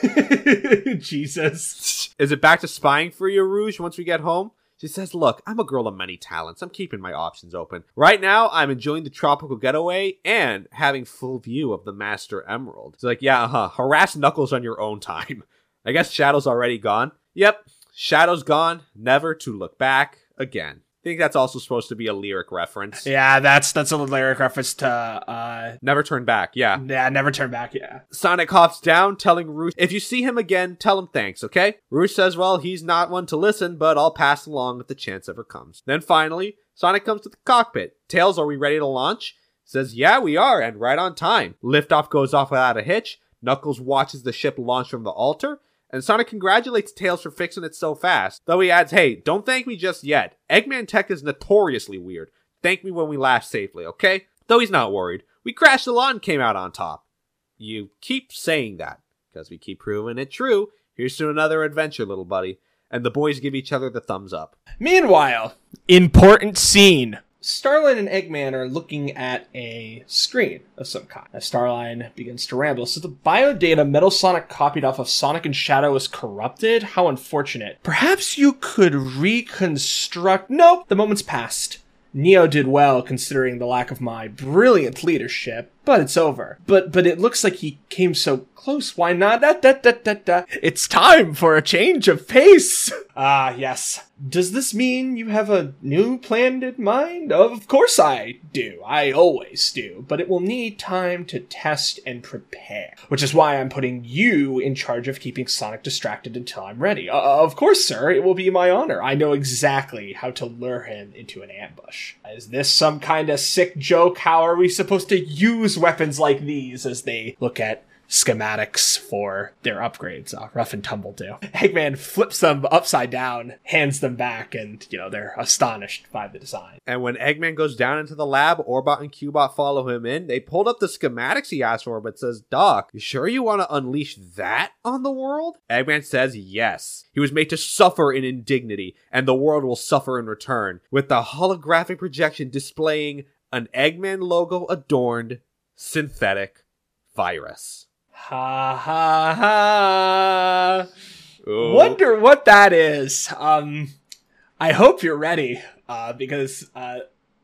Jesus. Is it back to spying for you, Rouge, once we get home? She says, Look, I'm a girl of many talents. I'm keeping my options open. Right now, I'm enjoying the tropical getaway and having full view of the Master Emerald. She's like, Yeah, uh huh. Harass Knuckles on your own time. I guess Shadow's already gone. Yep, Shadow's gone, never to look back again. I think that's also supposed to be a lyric reference. Yeah, that's that's a lyric reference to uh Never turn back, yeah. yeah, never turn back. Yeah. Sonic hops down, telling Rouge, if you see him again, tell him thanks, okay? Rouge says, well, he's not one to listen, but I'll pass along if the chance ever comes. Then finally, Sonic comes to the cockpit. Tails, are we ready to launch? Says, yeah, we are, and right on time. Liftoff goes off without a hitch. Knuckles watches the ship launch from the altar, and Sonic congratulates Tails for fixing it so fast. Though he adds, hey, don't thank me just yet. Eggman tech is notoriously weird. Thank me when we laugh safely, okay? Though he's not worried. We crashed lot and came out on top. You keep saying that, because we keep proving it true. Here's to another adventure, little buddy. And the boys give each other the thumbs up. Meanwhile, important scene. Starline and Eggman are looking at a screen of some kind. As Starline begins to ramble, so the biodata Metal Sonic copied off of Sonic and Shadow is corrupted? How unfortunate. Perhaps you could reconstruct. Nope, the moment's passed. Neo did well considering the lack of my brilliant leadership, but it's over. But but it looks like he came so close. Why not? Da, da, da, da, da. It's time for a change of pace. Ah, yes. Does this mean you have a new plan in mind? Of course I do. I always do. But it will need time to test and prepare. Which is why I'm putting you in charge of keeping Sonic distracted until I'm ready. Uh, of course, sir. It will be my honor. I know exactly how to lure him into an ambush. Is this some kind of sick joke? How are we supposed to use weapons like these as they look at schematics for their upgrades. Uh, rough and tumble do. Eggman flips them upside down, hands them back, and you know they're astonished by the design. And when Eggman goes down into the lab, Orbot and Cubot follow him in. They pulled up the schematics he asked for, but says, Doc, you sure you want to unleash that on the world? Eggman says yes. He was made to suffer in indignity, and the world will suffer in return, with the holographic projection displaying an Eggman logo adorned synthetic virus. Ha ha ha. Ooh. Wonder what that is. Um, I hope you're ready, uh, because, uh,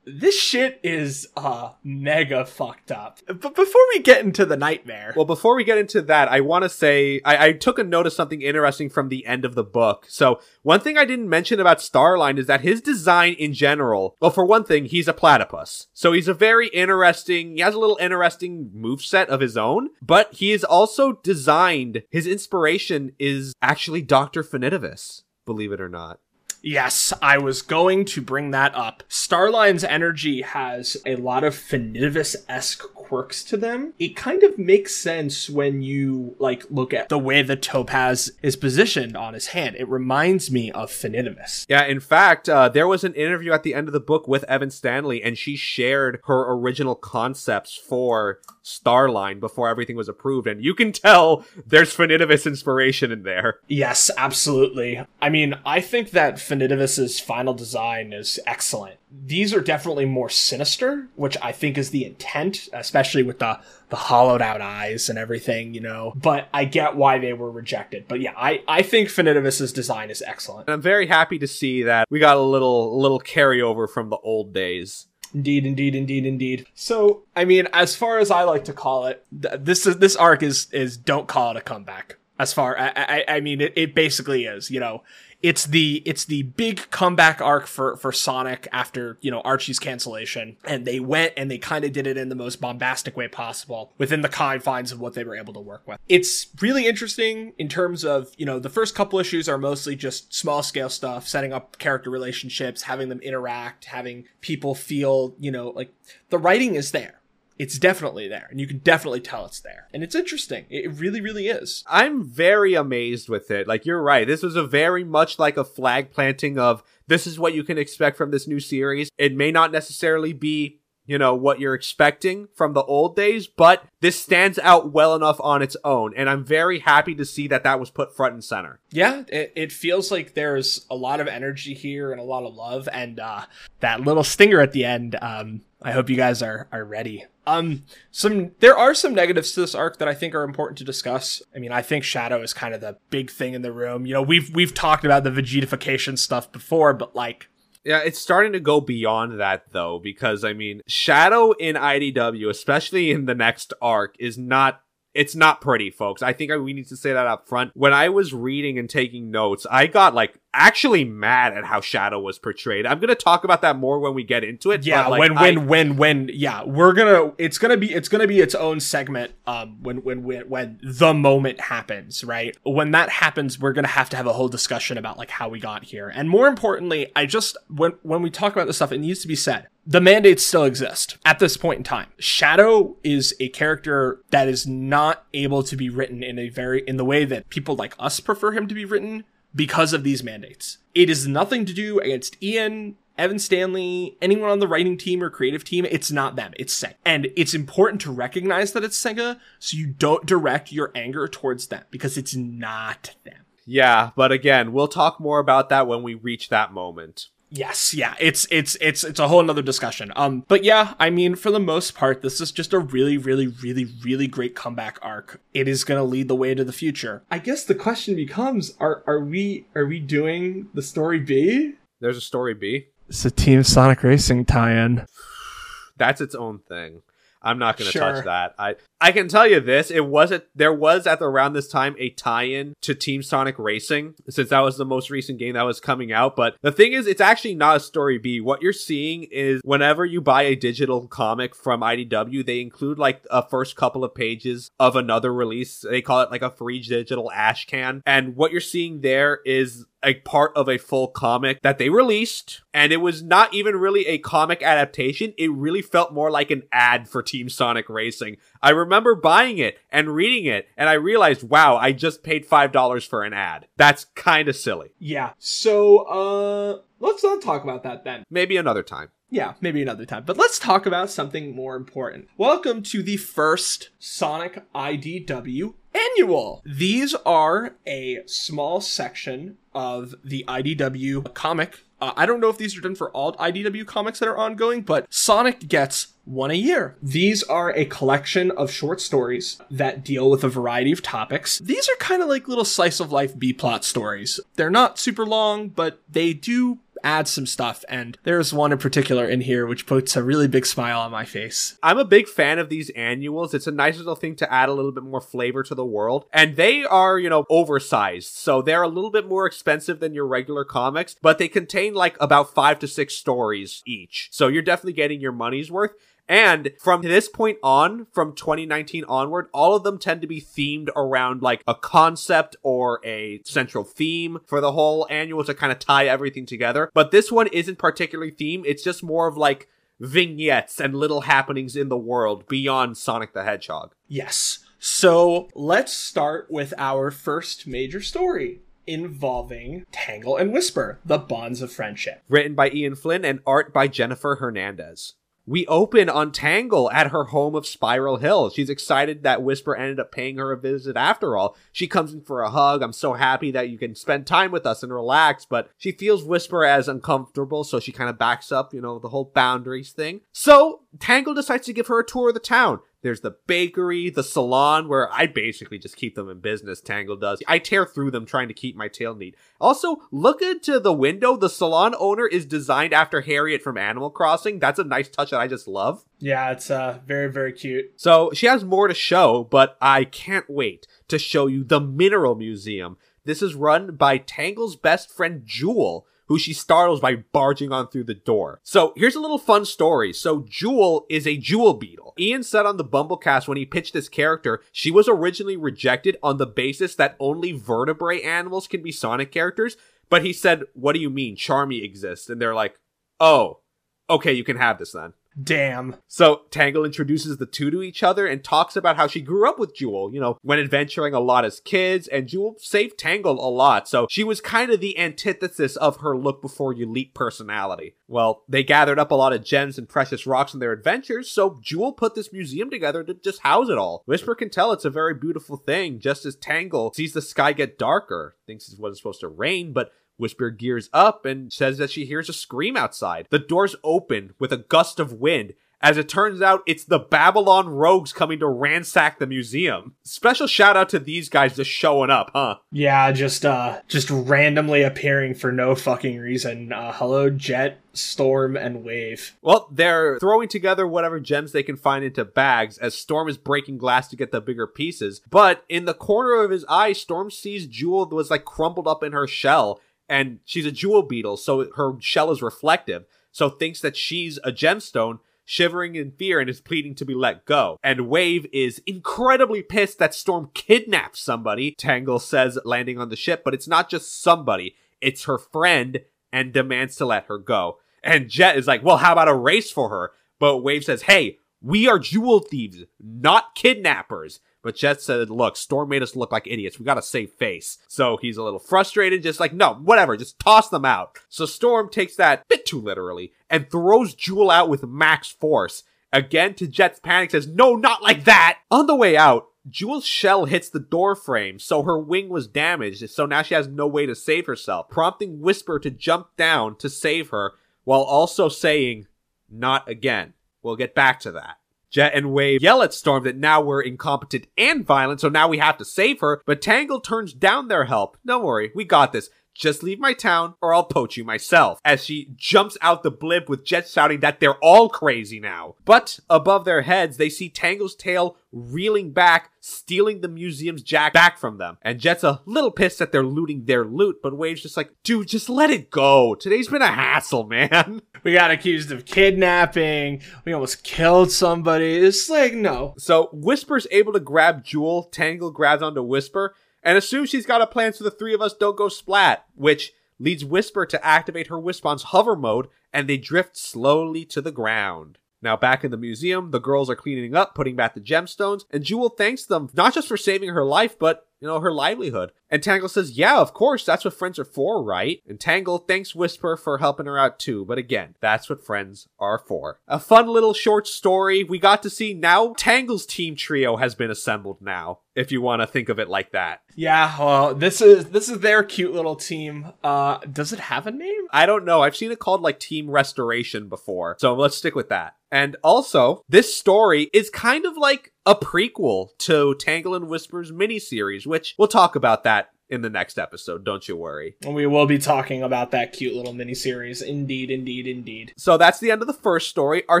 this shit is, uh, mega fucked up. But before we get into the nightmare. Well, before we get into that, I want to say I, I took a note of something interesting from the end of the book. So, one thing I didn't mention about Starline is that his design in general, well, for one thing, he's a platypus. So, he's a very interesting, he has a little interesting move set of his own, but he is also designed, his inspiration is actually Dr. Finitevus, believe it or not. Yes, I was going to bring that up. Starline's energy has a lot of Finitevus esque quirks to them. It kind of makes sense when you like look at the way the topaz is positioned on his hand. It reminds me of Finitevus. Yeah, in fact, uh, there was an interview at the end of the book with Evan Stanley, and she shared her original concepts for Starline before everything was approved, and you can tell there's Finitevus inspiration in there. Yes, absolutely. I mean, I think that Finitevus's final design is excellent. These are definitely more sinister, which I think is the intent, especially with the the hollowed out eyes and everything, you know. But I get why they were rejected. But yeah, I I think Finitevus's design is excellent. And I'm very happy to see that we got a little little carryover from the old days. Indeed, indeed, indeed, indeed. So, I mean, as far as I like to call it, th- this is this arc is is don't call it a comeback. As far, I I, I mean, it, it basically is. You know, it's the it's the big comeback arc for for Sonic after you know Archie's cancellation, and they went and they kind of did it in the most bombastic way possible within the confines of what they were able to work with. It's really interesting in terms of you know the first couple issues are mostly just small scale stuff, setting up character relationships, having them interact, having people feel you know like the writing is there it's definitely there and you can definitely tell it's there and it's interesting it really really is I'm very amazed with it. Like you're right. This was a very much like a flag planting of this is what you can expect from this new series. It may not necessarily be, you know, what you're expecting from the old days, but this stands out well enough on its own. And I'm very happy to see that that was put front and center. yeah it, it feels like there's a lot of energy here and a lot of love and uh that little stinger at the end um i hope you guys are are ready um some there are some negatives to this arc that i think are important to discuss i mean i think shadow is kind of the big thing in the room you know we've we've talked about the vegetification stuff before but like Yeah, it's starting to go beyond that though, because I mean, Shadow in IDW, especially in the next arc, is not. It's not pretty, folks. I think we need to say that up front. When I was reading and taking notes, I got like actually mad at how Shadow was portrayed. I'm gonna talk about that more when we get into it. yeah like, when I- when when when yeah we're gonna it's gonna be it's gonna be its own segment um when when when when the moment happens right when that happens we're gonna have to have a whole discussion about like how we got here and more importantly i just when when we talk about this stuff it needs to be said the mandates still exist at this point in time shadow is a character that is not able to be written in a very in the way that people like us prefer him to be written because of these mandates. It is nothing to do against Ian, Evan Stanley, anyone on the writing team or creative team. It's not them. It's Sega. And it's important to recognize that it's Sega so you don't direct your anger towards them because it's not them. yeah, but again, we'll talk more about that when we reach that moment. Yes, yeah, it's it's it's it's a whole nother discussion. Um, but yeah, I mean, for the most part, this is just a really, really, really, really great comeback arc. It is gonna lead the way to the future. I guess the question becomes: Are are we are we doing the story B? There's a story B. It's a Team Sonic Racing tie-in. That's its own thing. I'm not going to Sure. touch that. I I can tell you this: it wasn't. There was at around this time a tie-in to Team Sonic Racing, since that was the most recent game that was coming out. But the thing is, it's actually not a story B. What you're seeing is whenever you buy a digital comic from IDW, they include like a first couple of pages of another release. They call it like a free digital ash can, and what you're seeing there is a part of a full comic that they released and it was not even really a comic adaptation it really felt more like an ad for team sonic racing i remember buying it and reading it and i realized wow i just paid five dollars for an ad that's kind of silly Yeah. So, uh, let's not talk about that then. maybe another time Yeah, maybe another time. But let's talk about something more important. Welcome to the first Sonic IDW annual. These are a small section of the IDW comic. Uh, I don't know if these are done for all IDW comics that are ongoing, but Sonic gets one a year. These are a collection of short stories that deal with a variety of topics. These are kind of like little slice of life B plot stories. They're not super long, but they do add some stuff. And there's one in particular in here which puts a really big smile on my face. I'm a big fan of these annuals. It's a nice little thing to add a little bit more flavor to the world. And they are, you know, oversized. So they're a little bit more expensive than your regular comics, but they contain like about five to six stories each. So you're definitely getting your money's worth. And from this point on, from 2019 onward, all of them tend to be themed around like a concept or a central theme for the whole annual to kind of tie everything together. But this one isn't particularly themed. It's just more of like vignettes and little happenings in the world beyond Sonic the Hedgehog. Yes. So let's start with our first major story involving Tangle and Whisper, the bonds of friendship. Written by Ian Flynn and art by Jennifer Hernandez. We open on Tangle at her home of Spiral Hill. She's excited that Whisper ended up paying her a visit after all. She comes in for a hug. I'm so happy that you can spend time with us and relax, but she feels Whisper as uncomfortable, so she kind of backs up, you know, the whole boundaries thing. So Tangle decides to give her a tour of the town. There's the bakery, the salon, where I basically just keep them in business, Tangle does. I tear through them trying to keep my tail neat. Also, look into the window. The salon owner is designed after Harriet from Animal Crossing. That's a nice touch that I just love. Yeah, it's uh very very cute. So she has more to show, but I can't wait to show you the Mineral Museum. This is run by Tangle's best friend Jewel, who she startles by barging on through the door. So here's a little fun story. So Jewel is a jewel beetle. Ian said on the BumbleKast when he pitched this character, she was originally rejected on the basis that only vertebrate animals can be Sonic characters. But he said, what do you mean? Charmy exists. And they're like, oh, okay, you can have this then. Damn. So Tangle introduces the two to each other and talks about how she grew up with Jewel, you know, when adventuring a lot as kids, and Jewel saved Tangle a lot. So she was kind of the antithesis of her look before you leap personality. Well, they gathered up a lot of gems and precious rocks in their adventures, so Jewel put this museum together to just house it all. Whisper can tell it's a very beautiful thing, just as Tangle sees the sky get darker, thinks it's what it's supposed to rain, but Whisper gears up and says that she hears a scream outside. The doors open with a gust of wind. As it turns out, it's the Babylon rogues coming to ransack the museum. Special shout out to these guys just showing up, huh? Yeah, just uh just randomly appearing for no fucking reason. Uh hello Jet, Storm and Wave. Well, they're throwing together whatever gems they can find into bags as Storm is breaking glass to get the bigger pieces. But in the corner of his eye, Storm sees Jewel that was like crumpled up in her shell and she's a jewel beetle, so her shell is reflective. So thinks that she's a gemstone, shivering in fear and is pleading to be let go. And Wave is incredibly pissed that Storm kidnaps somebody, Tangle says landing on the ship, but it's not just somebody, it's her friend and demands to let her go. And Jet is like, well, how about a race for her? But Wave says, hey, we are jewel thieves, not kidnappers. But Jet said, look, Storm made us look like idiots. We gotta save face. So he's a little frustrated, just like, no, whatever, just toss them out. So Storm takes that bit too literally and throws Jewel out with max force. Again to Jet's panic says, no, not like that. On the way out, Jewel's shell hits the door frame, so her wing was damaged, so now she has no way to save herself, prompting Whisper to jump down to save her, while also saying, not again. We'll get back to that. Jet and Wave yell at Storm that now we're incompetent and violent, so now we have to save her, but Tangle turns down their help. Don't worry, we got this. Just leave my town or I'll poach you myself. As she jumps out the blimp with Jet shouting that they're all crazy now. But above their heads, they see Tangle's tail reeling back, stealing the museum's jack back from them. And Jet's a little pissed that they're looting their loot, but Wave's just like, dude, just let it go. Today's been a hassle, man. We got accused of kidnapping. We almost killed somebody. It's like, no. So Whisper's able to grab Jewel, Tangle grabs onto Whisper, and assumes she's got a plan so the three of us don't go splat, which leads Whisper to activate her Wispon's hover mode, and they drift slowly to the ground. Now, back in the museum, the girls are cleaning up, putting back the gemstones, and Jewel thanks them not just for saving her life, but, you know, her livelihood. And Tangle says, Yeah, of course, that's what friends are for, right? And Tangle thanks Whisper for helping her out too, but again, that's what friends are for. A fun little short story. We got to see now Tangle's team trio has been assembled now, if you want to think of it like that. Yeah, well, this is this is their cute little team. Uh does it have a name? I don't know. I've seen it called like Team Restoration before. So let's stick with that. And also, this story is kind of like a prequel to Tangle and Whisper's miniseries, which we'll talk about that in the next episode. Don't you worry. And we will be talking about that cute little miniseries. Indeed, indeed, indeed. So that's the end of the first story. Our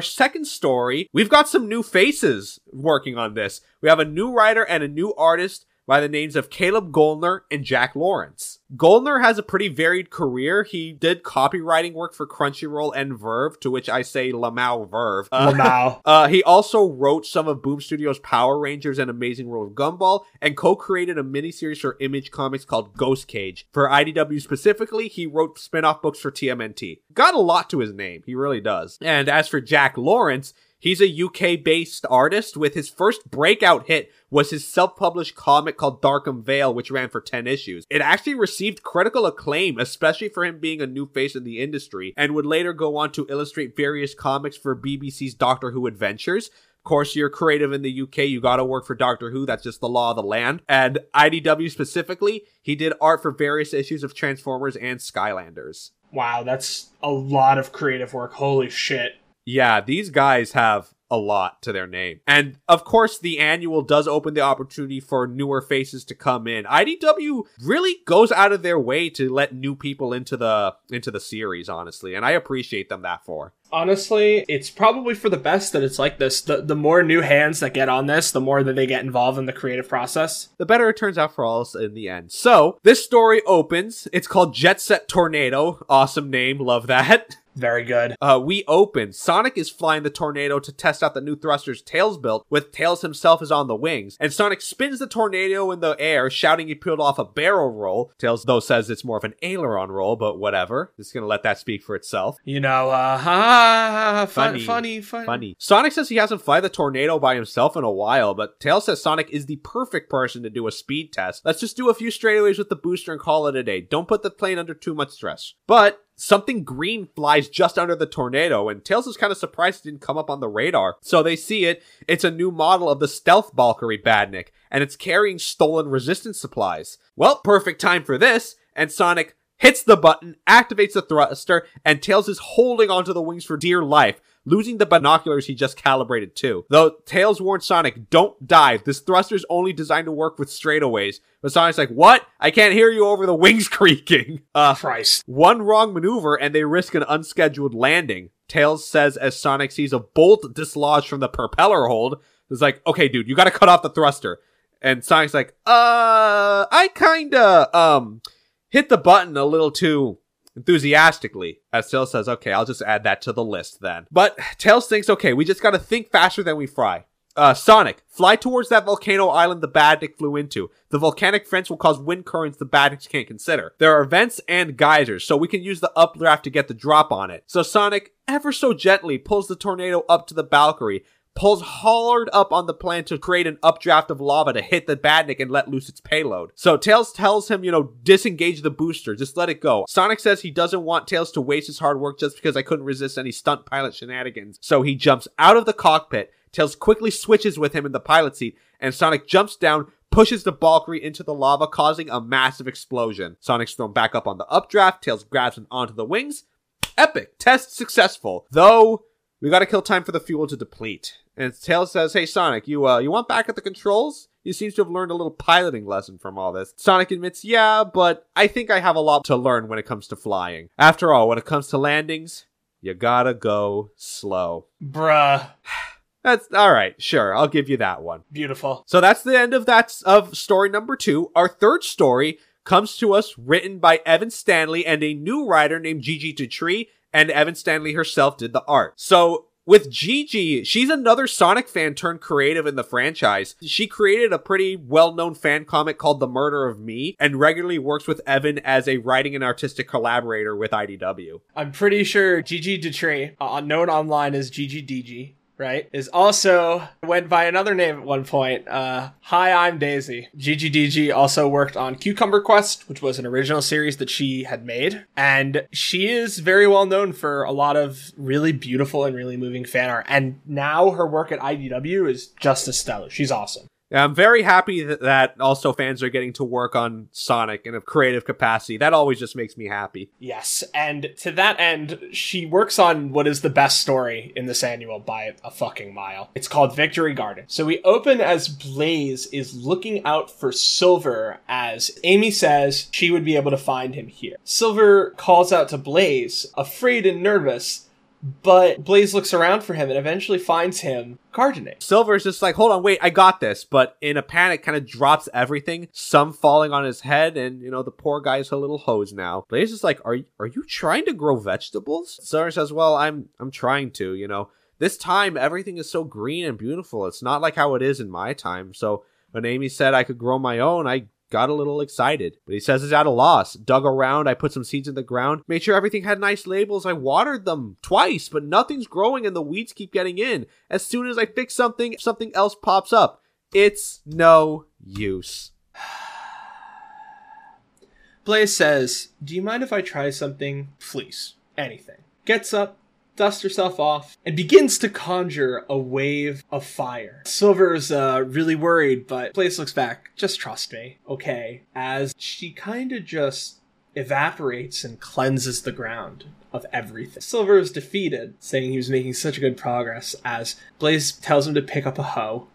second story, we've got some new faces working on this. We have a new writer and a new artist by the names of Caleb Goellner and Jack Lawrence. Goellner has a pretty varied career. He did copywriting work for Crunchyroll and Verve, to which I say Lamau Verve. Uh, Lamau. uh, he also wrote some of Boom Studios' Power Rangers and Amazing World of Gumball, and co-created a miniseries for Image Comics called Ghost Cage. For IDW specifically, he wrote spin-off books for TMNT. Got a lot to his name, he really does. And as for Jack Lawrence, He's a UK based artist with his first breakout hit was his self-published comic called Darkham Vale, which ran for 10 issues. It actually received critical acclaim, especially for him being a new face in the industry, and would later go on to illustrate various comics for BBC's Doctor Who Adventures. Of course, you're creative in the UK, you gotta work for Doctor Who, that's just the law of the land. And IDW specifically, he did art for various issues of Transformers and Skylanders. Wow, that's a lot of creative work. Holy shit. Yeah, these guys have a lot to their name. And of course, the annual does open the opportunity for newer faces to come in. IDW really goes out of their way to let new people into the into the series, honestly, and I appreciate them that for. Honestly, it's probably for the best that it's like this. The the more new hands that get on this, the more that they get involved in the creative process. The better it turns out for all us in the end. So, this story opens. It's called Jet Set Tornado. Awesome name, love that. Very good. Uh, we open. Sonic is flying the tornado to test out the new thrusters Tails built, with Tails himself is on the wings. And Sonic spins the tornado in the air, shouting he peeled off a barrel roll. Tails, though, says it's more of an aileron roll, but whatever. Just gonna let that speak for itself. You know, uh, ha, ha ha fun, Funny. funny, funny, Funny. Sonic says he hasn't fly the tornado by himself in a while, but Tails says Sonic is the perfect person to do a speed test. Let's just do a few straightaways with the booster and call it a day. Don't put the plane under too much stress. But something green flies just under the tornado, and Tails is kind of surprised it didn't come up on the radar. So they see it. It's a new model of the stealth Valkyrie Badnik, and it's carrying stolen resistance supplies. Well, perfect time for this, and Sonic hits the button, activates the thruster, and Tails is holding onto the wings for dear life. Losing the binoculars he just calibrated too. Though Tails warns Sonic, don't dive. This thruster's only designed to work with straightaways. But Sonic's like, what? I can't hear you over the wings creaking. Uh, Christ. one wrong maneuver and they risk an unscheduled landing. Tails says as Sonic sees a bolt dislodged from the propeller hold. It's like, okay, dude, you gotta cut off the thruster. And Sonic's like, uh, I kinda, um, hit the button a little too enthusiastically. As Tails says, okay, I'll just add that to the list then. But Tails thinks, okay, we just gotta think faster than we fry. Uh, Sonic, fly towards that volcano island the Badnik flew into. The volcanic vents will cause wind currents the Badniks can't consider. There are vents and geysers, so we can use the updraft to get the drop on it. So Sonic, ever so gently, pulls the tornado up to the Valkyrie, pulls hard up on the plan to create an updraft of lava to hit the Badnik and let loose its payload. So Tails tells him, you know, disengage the booster, just let it go. Sonic says he doesn't want Tails to waste his hard work just because I couldn't resist any stunt pilot shenanigans. So he jumps out of the cockpit, Tails quickly switches with him in the pilot seat, and Sonic jumps down, pushes the Valkyrie into the lava, causing a massive explosion. Sonic's thrown back up on the updraft, Tails grabs him onto the wings. Epic! Test successful. Though, we gotta kill time for the fuel to deplete. And Tails says, Hey Sonic, you uh you want back at the controls? You seems to have learned a little piloting lesson from all this. Sonic admits, yeah, but I think I have a lot to learn when it comes to flying. After all, when it comes to landings, you gotta go slow. Bruh. That's alright, sure, I'll give you that one. Beautiful. So that's the end of that of story number two. Our third story comes to us written by Evan Stanley and a new writer named Gigi Dutreix, and Evan Stanley herself did the art. So with Gigi, she's another Sonic fan turned creative in the franchise. She created a pretty well-known fan comic called The Murder of Me and regularly works with Evan as a writing and artistic collaborator with IDW. I'm pretty sure Gigi Dutreix, uh, known online as Gigi DG, right, is also went by another name at one point. Uh, Hi, I'm Daisy. Gigi DG also worked on Cucumber Quest, which was an original series that she had made, and she is very well known for a lot of really beautiful and really moving fan art. And now her work at IDW is just as stellar. She's awesome. I'm very happy that, that also fans are getting to work on Sonic in a creative capacity. That always just makes me happy. Yes, and to that end, she works on what is the best story in this annual by a fucking mile. It's called Victory Garden. So we open as Blaze is looking out for Silver as Amy says she would be able to find him here. Silver calls out to Blaze, afraid and nervous, But Blaze looks around for him and eventually finds him gardening. Silver's just like, hold on, wait, I got this. But in a panic, kind of drops everything, some falling on his head, and you know, the poor guy's a little hose now. Blaze is like, are, are you trying to grow vegetables? Silver says, well, I'm, I'm trying to, you know. This time, everything is so green and beautiful. It's not like how it is in my time. So when Amy said I could grow my own, I got a little excited. But he says he's at a loss. Dug around, I put some seeds in the ground, made sure everything had nice labels. I watered them twice, but nothing's growing and the weeds keep getting in. As soon as I fix something, something else pops up. It's no use. Blaze says, Do you mind if I try something? Please. Anything. Gets up, dusts herself off, and begins to conjure a wave of fire. Silver's uh, really worried, but Blaze looks back. Just trust me, okay? As she kind of just evaporates and cleanses the ground of everything. Silver is defeated, saying he was making such good progress, as Blaze tells him to pick up a hoe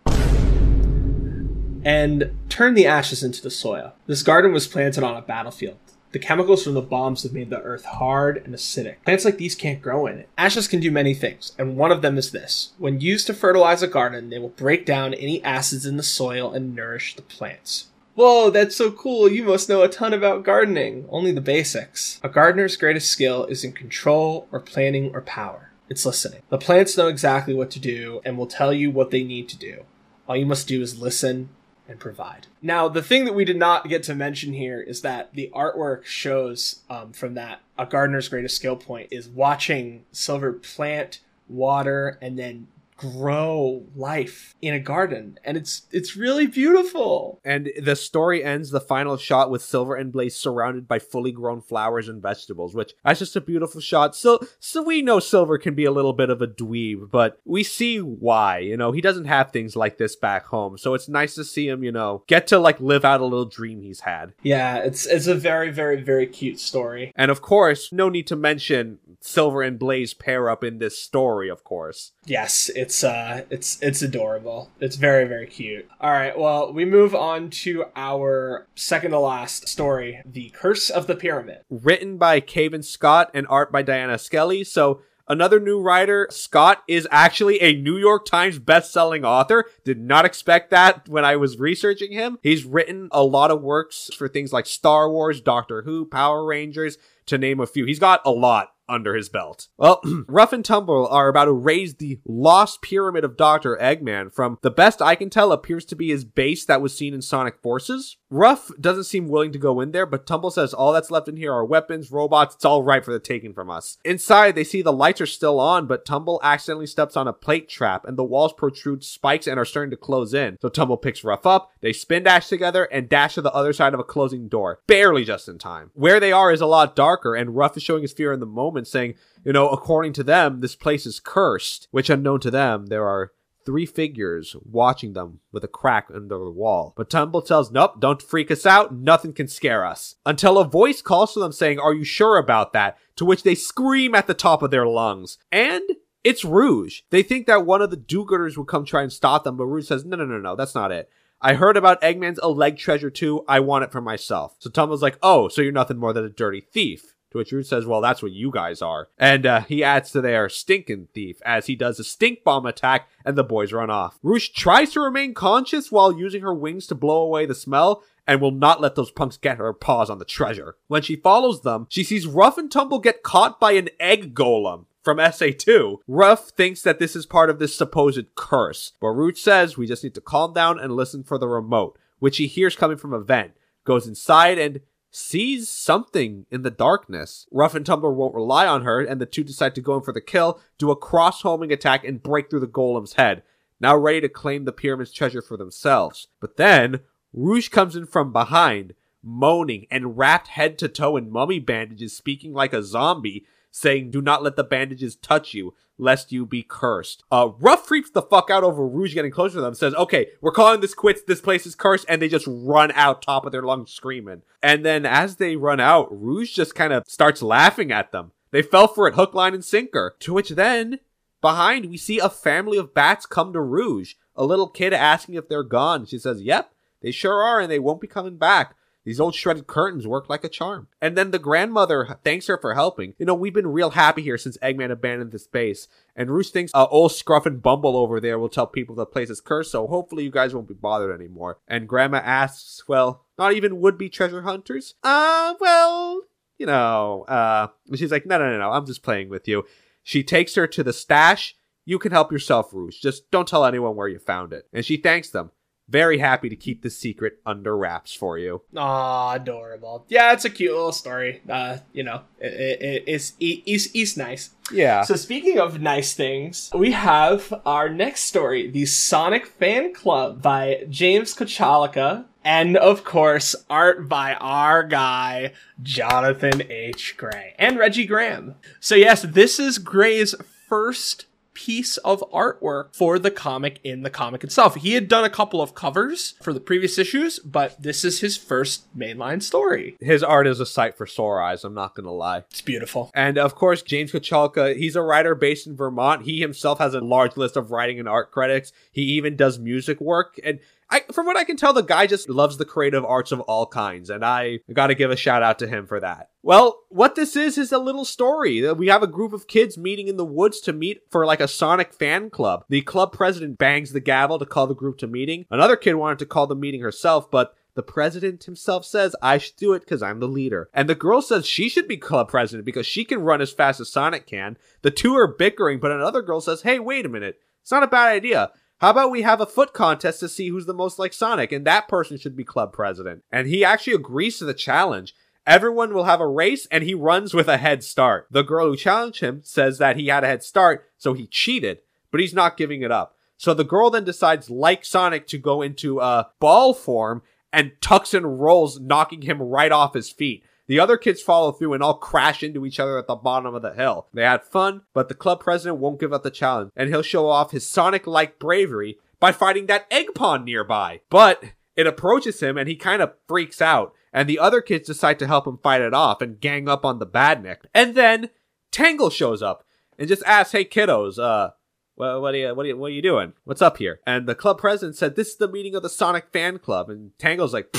and turn the ashes into the soil. This garden was planted on a battlefield. The chemicals from the bombs have made the earth hard and acidic. Plants like these can't grow in it. Ashes can do many things, and one of them is this. When used to fertilize a garden, they will break down any acids in the soil and nourish the plants. Whoa, that's so cool. You must know a ton about gardening. Only the basics. A gardener's greatest skill is in control or planning or power. It's listening. The plants know exactly what to do and will tell you what they need to do. All you must do is listen and provide. Now, the thing that we did not get to mention here is that the artwork shows um, from that a gardener's greatest skill point is watching Silver plant, water, and then grow life in a garden and it's it's really beautiful. And the story ends the final shot with silver and blaze surrounded by fully grown flowers and vegetables which that's just a beautiful shot. So so we know silver can be a little bit of a dweeb but we see why you know? He doesn't have things like this back home so it's nice to see him you know get to like live out a little dream he's had. Yeah it's it's a very very very cute story. And of course no need to mention silver and blaze pair up in this story of course. Yes it's it's uh it's it's adorable. It's very very cute. All right, well, we move on to our second to last story, The Curse of the Pyramid. Written by Cavan Scott and art by Diana Skelly. So Another new writer, Scott is actually a New York Times best-selling author. Did not expect that when I was researching him. He's written a lot of works for things like Star Wars, Doctor Who, Power Rangers, to name a few. He's got a lot under his belt. Well, Rough and Tumble are about to raise the lost pyramid of Dr. Eggman from, the best I can tell, appears to be his base that was seen in Sonic Forces. Rough doesn't seem willing to go in there, but Tumble says all that's left in here are weapons, robots, it's all right for the taking from us. Inside, they see the lights are still on, but Tumble accidentally steps on a plate trap, and the walls protrude spikes and are starting to close in. So Tumble picks Rough up, they spin dash together, and dash to the other side of a closing door. Barely just in time. Where they are is a lot darker, and Rough is showing his fear in the moment, saying, you know, according to them, this place is cursed, which unknown to them, there are three figures watching them with a crack under the wall. But Tumble tells, nope, don't freak us out. Nothing can scare us. Until a voice calls to them saying, are you sure about that? To which they scream at the top of their lungs. And it's Rouge. They think that one of the do-gooders come try and stop them, but Rouge says, no, no, no, no, that's not it. I heard about Eggman's alleged treasure too. I want it for myself. So Tumble's like, oh, so you're nothing more than a dirty thief. To which Rouge says, well, that's what you guys are. And uh, he adds to their stinking thief as he does a stink bomb attack and the boys run off. Rouge tries to remain conscious while using her wings to blow away the smell and will not let those punks get her paws on the treasure. When she follows them, she sees Rough and Tumble get caught by an egg golem from SA2. Rough thinks that this is part of this supposed curse, but Rouge says we just need to calm down and listen for the remote, which he hears coming from a vent. Goes inside and sees something in the darkness. Rough and Tumble won't rely on her, and the two decide to go in for the kill, do a cross-homing attack, and break through the golem's head, now ready to claim the pyramid's treasure for themselves. But then, Rouge comes in from behind, moaning and wrapped head to toe in mummy bandages, speaking like a zombie, saying, Do not let the bandages touch you, lest you be cursed. Uh, Rough freaks the fuck out over Rouge getting closer to them, says, Okay, we're calling this quits, this place is cursed, and they just run out top of their lungs screaming. And then as they run out, Rouge just kind of starts laughing at them. They fell for it hook, line, and sinker. To which then, behind, we see a family of bats come to Rouge. A little kid asking if they're gone. She says, Yep, they sure are, and they won't be coming back. These old shredded curtains work like a charm. And then the grandmother thanks her for helping. You know, we've been real happy here since Eggman abandoned the space. And Roost thinks uh, old Scruff and Bumble over there will tell people the place is cursed, so hopefully you guys won't be bothered anymore. And Grandma asks, well, not even would be treasure hunters? Uh, well, you know, uh, she's like, no, no, no, no, I'm just playing with you. She takes her to the stash. You can help yourself, Roost. Just don't tell anyone where you found it. And she thanks them. Very happy to keep the secret under wraps for you. Aw, adorable. Yeah, it's a cute little story. Uh, you know, it, it, it's, it's, it's nice. Yeah. So speaking of nice things, we have our next story, the Sonic Fan Club by James Kochalka. And of course, art by our guy, Jonathan H. Gray and Reggie Graham. So yes, this is Gray's first piece of artwork for the comic in the comic itself. He had done a couple of covers for the previous issues, but this is his first mainline story. His art is a sight for sore eyes, I'm not gonna lie. It's beautiful. And of course, James Kochalka, he's a writer based in Vermont. He himself has a large list of writing and art credits. He even does music work. And I, from what I can tell, the guy just loves the creative arts of all kinds, and I gotta give a shout out to him for that. Well, what this is is a little story. Uh, we have a group of kids meeting in the woods to meet for like a Sonic fan club. The club president bangs the gavel to call the group to meeting. Another kid wanted to call the meeting herself, but the president himself says, I should do it because I'm the leader. And the girl says she should be club president because she can run as fast as Sonic can. The two are bickering, but another girl says, Hey, wait a minute. It's not a bad idea. How about we have a foot contest to see who's the most like Sonic, and that person should be club president? And he actually agrees to the challenge. Everyone will have a race, and he runs with a head start. The girl who challenged him says that he had a head start, so he cheated, but he's not giving it up. So the girl then decides, like Sonic, to go into a ball form and tucks and rolls, knocking him right off his feet. The other kids follow through and all crash into each other at the bottom of the hill. They had fun, but the club president won't give up the challenge, and he'll show off his Sonic like bravery by fighting that Egg Pawn nearby. But it approaches him and he kind of freaks out, and the other kids decide to help him fight it off and gang up on the badnik. And then Tangle shows up and just asks, "Hey kiddos, uh, well, what are you, what are you, what are you doing? What's up here?" And the club president said, "This is the meeting of the Sonic fan club." And Tangle's like,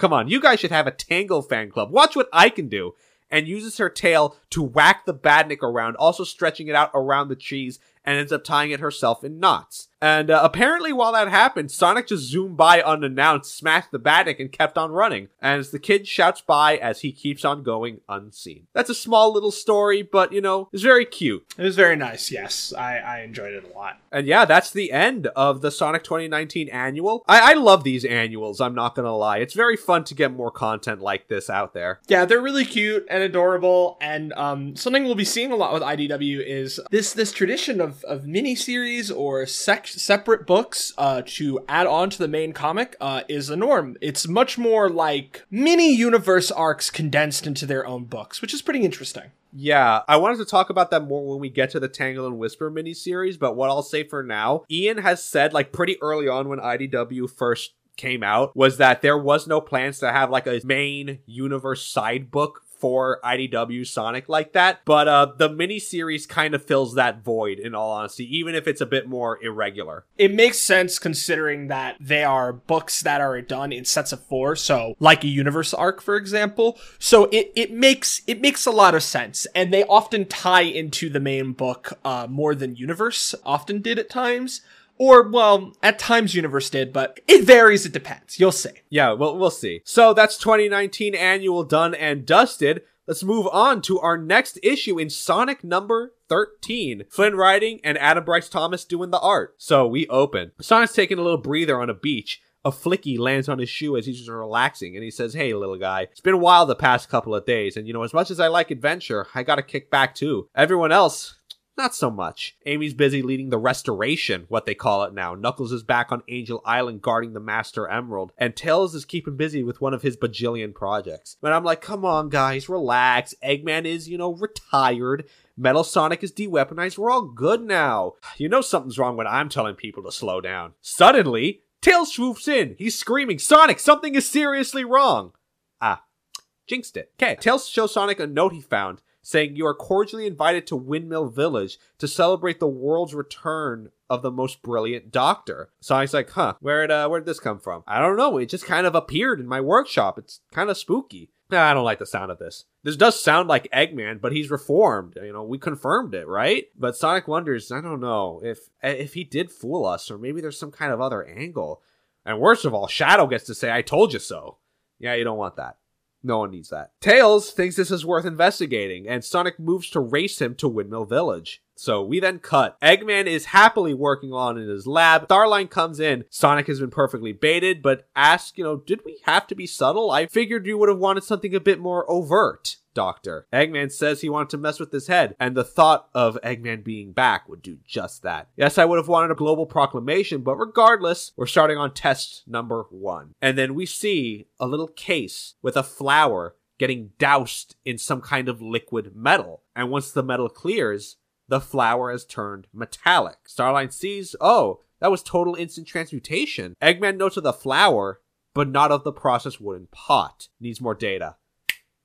"Come on, you guys should have a Tangle fan club. Watch what I can do." And uses her tail to whack the badnik around, also stretching it out around the trees, and ends up tying it herself in knots. And uh, apparently, while that happened, Sonic just zoomed by unannounced, smashed the Badnik, and kept on running. As the kid shouts by as he keeps on going unseen. That's a small little story, but you know, it's very cute. It was very nice. Yes, I, I enjoyed it a lot. And yeah, that's the end of the Sonic 2019 annual. I, I love these annuals, I'm not gonna lie. It's very fun to get more content like this out there. Yeah, they're really cute and adorable. And um, something we'll be seeing a lot with IDW is this this tradition of of mini series or sec- separate books uh, to add on to the main comic uh, is a norm. It's much more like mini universe arcs condensed into their own books, which is pretty interesting. Yeah, I wanted to talk about that more when we get to the Tangle and Whisper miniseries, but what I'll say for now, Ian has said, like, pretty early on when IDW first came out, was that there was no plans to have, like, a main universe side book for IDW Sonic like that, but uh, the miniseries kind of fills that void, in all honesty, even if it's a bit more irregular. It makes sense considering that they are books that are done in sets of four, so like a universe arc, for example. So it, it makes it makes a lot of sense, and they often tie into the main book uh, more than universe often did at times. Or, well, at times Universe did, but it varies, it depends. You'll see. Yeah, well, we'll see. So that's 2019 annual done and dusted. Let's move on to our next issue in Sonic number 13. Flynn writing and Adam Bryce Thomas doing the art. So we open. Sonic's taking a little breather on a beach. A flicky lands on his shoe as he's just relaxing, and he says, Hey, little guy, it's been a while the past couple of days, and you know, as much as I like adventure, I gotta kick back too. Everyone else, not so much. Amy's busy leading the restoration, what they call it now. Knuckles is back on Angel Island guarding the Master Emerald, and Tails is keeping busy with one of his bajillion projects. But I'm like, come on, guys, relax. Eggman is, you know, retired. Metal Sonic is deweaponized. We're all good now. You know something's wrong when I'm telling people to slow down. Suddenly, Tails swoops in. He's screaming, Sonic, something is seriously wrong. Ah, jinxed it. Okay, Tails shows Sonic a note he found saying you are cordially invited to Windmill Village to celebrate the world's return of the most brilliant doctor. Sonic's like, huh, where'd, uh, where'd this come from? I don't know. It just kind of appeared in my workshop. It's kind of spooky. Nah, I don't like the sound of this. This does sound like Eggman, but he's reformed. You know, we confirmed it, right? But Sonic wonders, I don't know if if he did fool us, or maybe there's some kind of other angle. And worst of all, Shadow gets to say, "I told you so." Yeah, you don't want that. No one needs that. Tails thinks this is worth investigating, and Sonic moves to race him to Windmill Village. So we then cut. Eggman is happily working on in his lab. Starline comes in. Sonic has been perfectly baited, but asks, you know, did we have to be subtle? I figured you would have wanted something a bit more overt. Doctor. Eggman says he wanted to mess with his head, and the thought of Eggman being back would do just that. Yes, I would have wanted a global proclamation, but regardless, we're starting on test number one. And then we see a little case with a flower getting doused in some kind of liquid metal. And once the metal clears, the flower has turned metallic. Starline sees, oh, that was total instant transmutation. Eggman notes of the flower, but not of the processed wooden pot. Needs more data.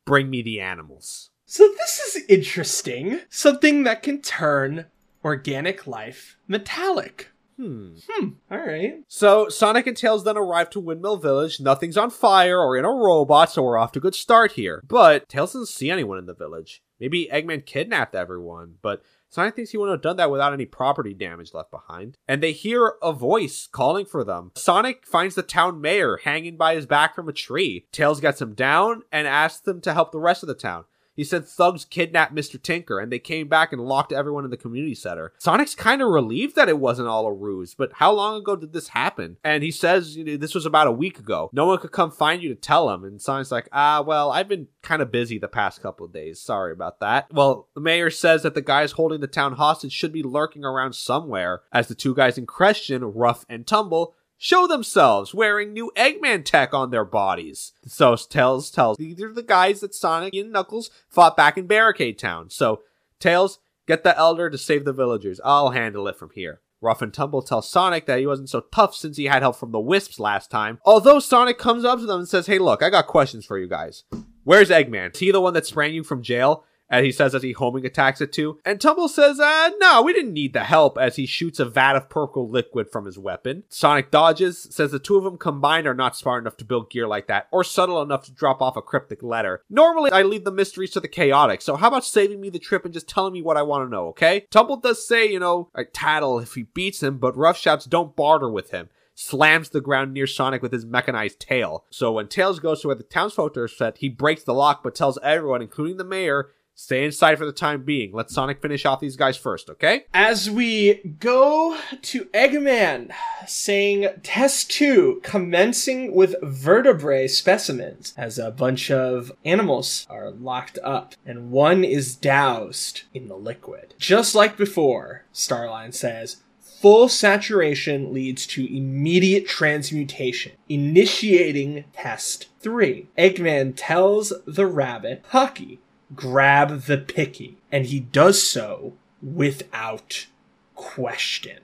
Bring me the animals. So this is interesting. Something that can turn organic life metallic. Hmm. Hmm. All right. So Sonic and Tails then arrive to Windmill Village. Nothing's on fire or in a robot, so we're off to a good start here. But Tails doesn't see anyone in the village. Maybe Eggman kidnapped everyone, but Sonic thinks he wouldn't have done that without any property damage left behind. And they hear a voice calling for them. Sonic finds the town mayor hanging by his back from a tree. Tails gets him down and asks them to help the rest of the town. He said thugs kidnapped Mr. Tinker and they came back and locked everyone in the community center. Sonic's kind of relieved that it wasn't all a ruse, but how long ago did this happen? And he says you know, this was about a week ago. No one could come find you to tell him. And Sonic's like, ah, well, I've been kind of busy the past couple of days. Sorry about that. Well, the mayor says that the guys holding the town hostage should be lurking around somewhere, as the two guys in question, Rough and Tumble, show themselves wearing new Eggman tech on their bodies. So Tails tells these are the guys that Sonic and Knuckles fought back in Barricade Town. So Tails, get the Elder to save the villagers. I'll handle it from here. Rough and Tumble tells Sonic that he wasn't so tough since he had help from the Wisps last time. Although Sonic comes up to them and says, Hey, look, I got questions for you guys. Where's Eggman? Is he the one that sprang you from jail? As he says as he homing attacks it too. And Tumble says, uh, no, we didn't need the help as he shoots a vat of purple liquid from his weapon. Sonic dodges, says the two of them combined are not smart enough to build gear like that, or subtle enough to drop off a cryptic letter. Normally, I leave the mysteries to the Chaotix, so how about saving me the trip and just telling me what I want to know, okay? Tumble does say, you know, I tattle if he beats him, but Rough shouts don't barter with him slams the ground near Sonic with his mechanized tail. So when Tails goes to where the townsfolk are set, he breaks the lock but tells everyone, including the mayor, Stay inside for the time being. Let Sonic finish off these guys first, okay? As we go to Eggman, saying test two, commencing with vertebrae specimens, as a bunch of animals are locked up, and one is doused in the liquid. Just like before, Starline says, full saturation leads to immediate transmutation, initiating test three. Eggman tells the rabbit, Hucky, grab the picky, and he does so without question.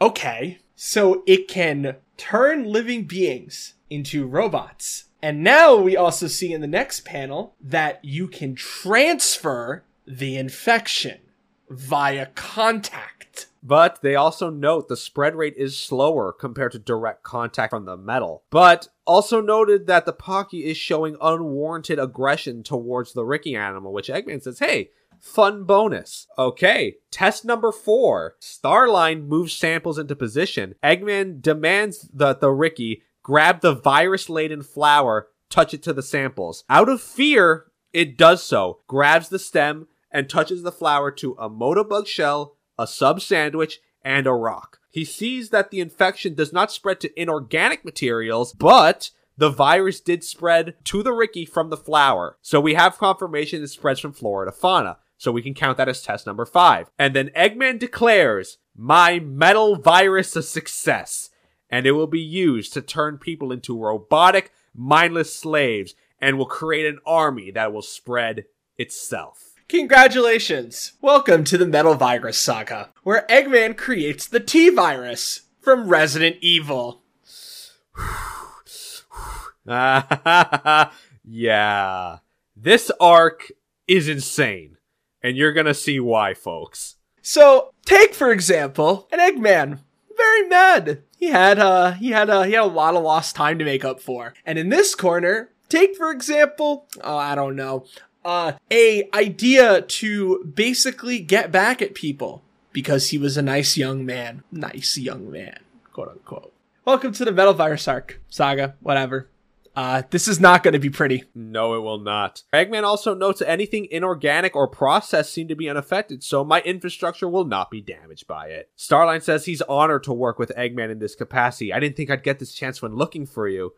Okay, so it can turn living beings into robots. And now we also see in the next panel that you can transfer the infection via contact. But they also note the spread rate is slower compared to direct contact from the metal. But also noted that the Pocky is showing unwarranted aggression towards the Ricky animal, which Eggman says, hey, fun bonus. Okay, test number four. Starline moves samples into position. Eggman demands that the Ricky grab the virus laden flower, touch it to the samples. Out of fear, it does so, grabs the stem, and touches the flower to a Motobug shell, a sub sandwich, and a rock. He sees that the infection does not spread to inorganic materials, but the virus did spread to the Ricky from the flower. So we have confirmation it spreads from flora to fauna. So we can count that as test number five. And then Eggman declares, my metal virus a success. And it will be used to turn people into robotic, mindless slaves and will create an army that will spread itself. Congratulations! Welcome to the Metal Virus Saga, where Eggman creates the T virus from Resident Evil. yeah. This arc is insane. And you're gonna see why, folks. So take for example an Eggman, very mad. He had uh he had uh he had a lot of lost time to make up for. And in this corner, take for example, oh I don't know, uh a idea to basically get back at people because he was a nice young man, nice young man, quote unquote. Welcome to the Metal Virus arc saga, whatever. Uh, this is not going to be pretty. No, it will not. Eggman also notes that anything inorganic or processed seem to be unaffected, so my infrastructure will not be damaged by it. Starline says he's honored to work with Eggman in this capacity. I didn't think I'd get this chance when looking for you.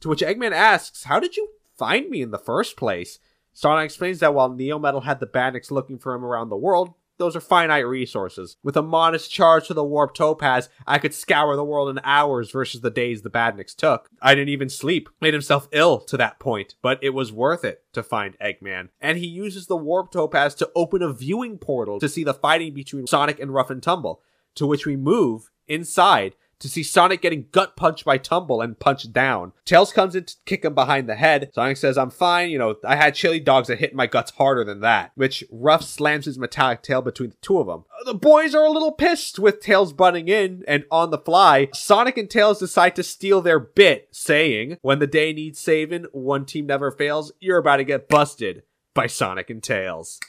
To which Eggman asks, How did you find me in the first place? Starline explains that while Neo Metal had the Badniks looking for him around the world, those are finite resources. With a modest charge to the warp topaz, I could scour the world in hours versus the days the Badniks took. I didn't even sleep. Made himself ill to that point, but it was worth it to find Eggman. And he uses the warp topaz to open a viewing portal to see the fighting between Sonic and Rough and Tumble, to which we move inside to see Sonic getting gut punched by Tumble and punched down. Tails comes in to kick him behind the head. Sonic says, I'm fine. You know, I had chili dogs that hit my guts harder than that. Which Rough slams his metallic tail between the two of them. The boys are a little pissed with Tails butting in and on the fly. Sonic and Tails decide to steal their bit, saying, When the day needs saving, one team never fails. You're about to get busted by Sonic and Tails.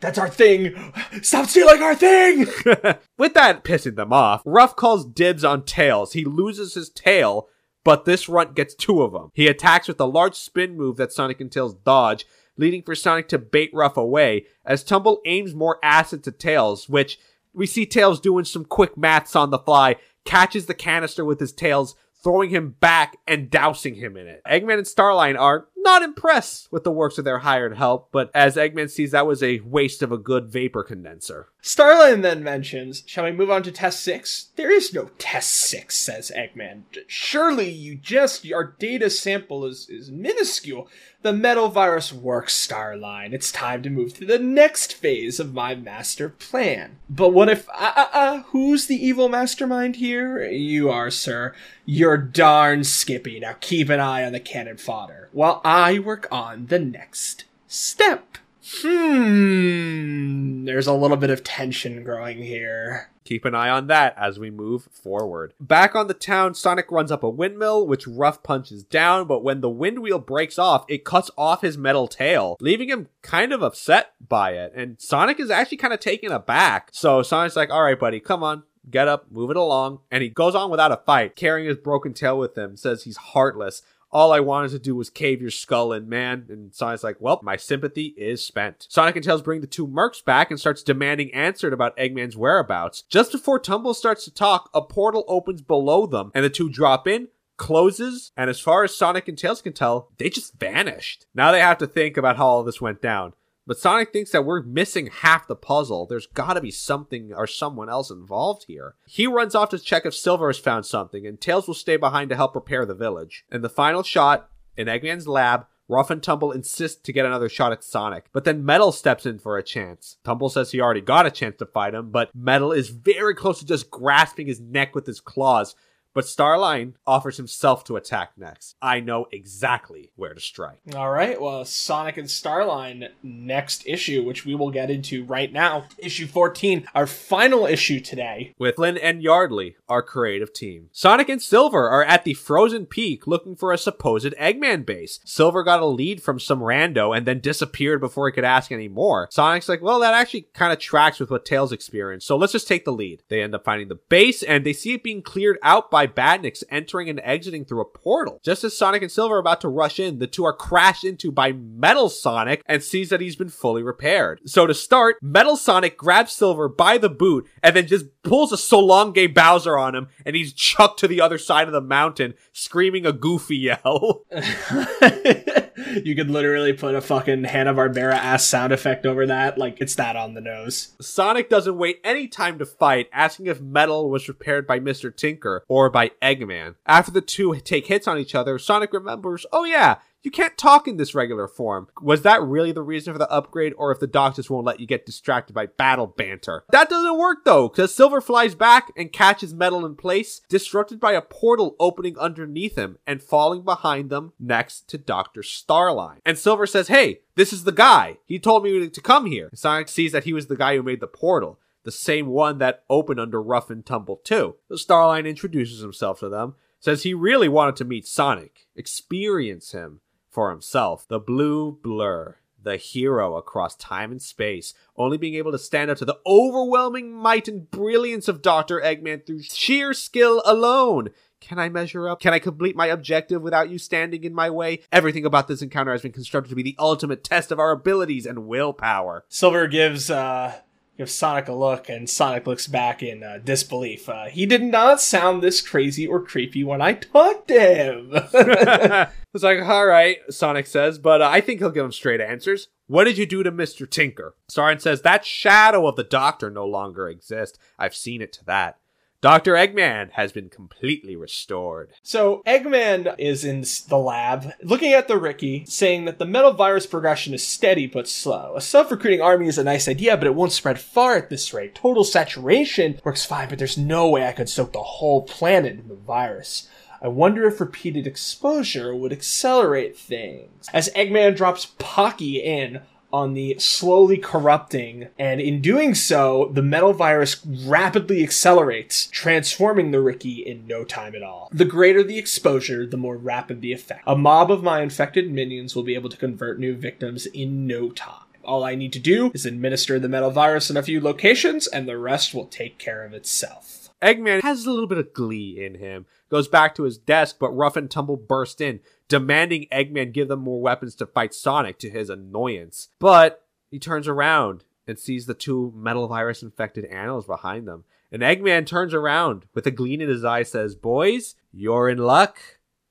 That's our thing. Stop stealing our thing. With that pissing them off, Rough calls dibs on Tails. He loses his tail, but this runt gets two of them. He attacks with a large spin move that Sonic and Tails dodge, leading for Sonic to bait Rough away as Tumble aims more acid to Tails, which we see Tails doing some quick maths on the fly, catches the canister with his tails, throwing him back and dousing him in it. Eggman and Starline are not impressed with the works of their hired help, but as Eggman sees that was a waste of a good vapor condenser. Starline then mentions, Shall we move on to test six? There is no test six, says Eggman. Surely you just, our data sample is, is minuscule. The metal virus works, Starline. It's time to move to the next phase of my master plan. But what if, uh, uh, uh, who's the evil mastermind here? You are, sir. You're darn skippy. Now keep an eye on the cannon fodder while I work on the next step. Hmm. There's a little bit of tension growing here. Keep an eye on that as we move forward. Back on the town, Sonic runs up a windmill, which Rough punches down, but when the wind wheel breaks off, it cuts off his metal tail, leaving him kind of upset by it. And Sonic is actually kind of taken aback. So Sonic's like, alright, buddy, come on, get up, move it along. And he goes on without a fight, carrying his broken tail with him, says he's heartless. All I wanted to do was cave your skull in, man. And Sonic's like, well, my sympathy is spent. Sonic and Tails bring the two mercs back and starts demanding answered about Eggman's whereabouts. Just before Tumble starts to talk, a portal opens below them and the two drop in, closes, and as far as Sonic and Tails can tell, they just vanished. Now they have to think about how all this went down. But Sonic thinks that we're missing half the puzzle. There's gotta be something or someone else involved here. He runs off to check if Silver has found something, and Tails will stay behind to help repair the village. In the final shot, in Eggman's lab, Rough and Tumble insist to get another shot at Sonic, but then Metal steps in for a chance. Tumble says he already got a chance to fight him, but Metal is very close to just grasping his neck with his claws, but Starline offers himself to attack next. I know exactly where to strike. All right, well, Sonic and Starline next issue, which we will get into right now. Issue 14, our final issue today. With Flynn and Yardley, our creative team. Sonic and Silver are at the frozen peak looking for a supposed Eggman base. Silver got a lead from some rando and then disappeared before he could ask any more. Sonic's like, well, that actually kind of tracks with what Tails experienced, so let's just take the lead. They end up finding the base and they see it being cleared out by Badniks entering and exiting through a portal. Just as Sonic and Silver are about to rush in, the two are crashed into by Metal Sonic and sees that he's been fully repaired. So to start, Metal Sonic grabs Silver by the boot and then just pulls a Solonge Bowser on him and he's chucked to the other side of the mountain, screaming a goofy yell. you could literally put a fucking Hanna-Barbera ass sound effect over that. Like, it's that on the nose. Sonic doesn't wait any time to fight, asking if Metal was repaired by Mr. Tinker or by Eggman. After the two take hits on each other, Sonic remembers, oh yeah, You can't talk in this regular form. Was that really the reason for the upgrade, or if the doctors won't let you get distracted by battle banter? That doesn't work though, because Silver flies back and catches Metal in place, disrupted by a portal opening underneath him and falling behind them next to Dr. Starline. And Silver says, Hey, this is the guy. He told me to come here. Sonic sees that he was the guy who made the portal the same one that opened under Rough and Tumble 2. So Starline introduces himself to them, says he really wanted to meet Sonic, experience him for himself. The blue blur, the hero across time and space, only being able to stand up to the overwhelming might and brilliance of Dr. Eggman through sheer skill alone. Can I measure up? Can I complete my objective without you standing in my way? Everything about this encounter has been constructed to be the ultimate test of our abilities and willpower. Silver gives uh gives Sonic a look, and Sonic looks back in uh, disbelief. Uh, he did not sound this crazy or creepy when I talked to him. it's like, all right, Sonic says, but uh, I think he'll give him straight answers. What did you do to Mr. Tinker? Starline says, that shadow of the doctor no longer exists. I've seen it to that. Dr. Eggman has been completely restored. So Eggman is in the lab, looking at the Ricky, saying that the metal virus progression is steady but slow. A self-recruiting army is a nice idea, but it won't spread far at this rate. Total saturation works fine, but there's no way I could soak the whole planet in the virus. I wonder if repeated exposure would accelerate things. As Eggman drops Pocky in, on the slowly corrupting, and in doing so, the metal virus rapidly accelerates, transforming the Ricky in no time at all. The greater the exposure, the more rapid the effect. A mob of my infected minions will be able to convert new victims in no time. All I need to do is administer the metal virus in a few locations, and the rest will take care of itself. Eggman has a little bit of glee in him. Goes back to his desk, but Rough and Tumble burst in, demanding Eggman give them more weapons to fight Sonic to his annoyance. But he turns around and sees the two metal virus infected animals behind them. And Eggman turns around with a gleam in his eye says, Boys, you're in luck.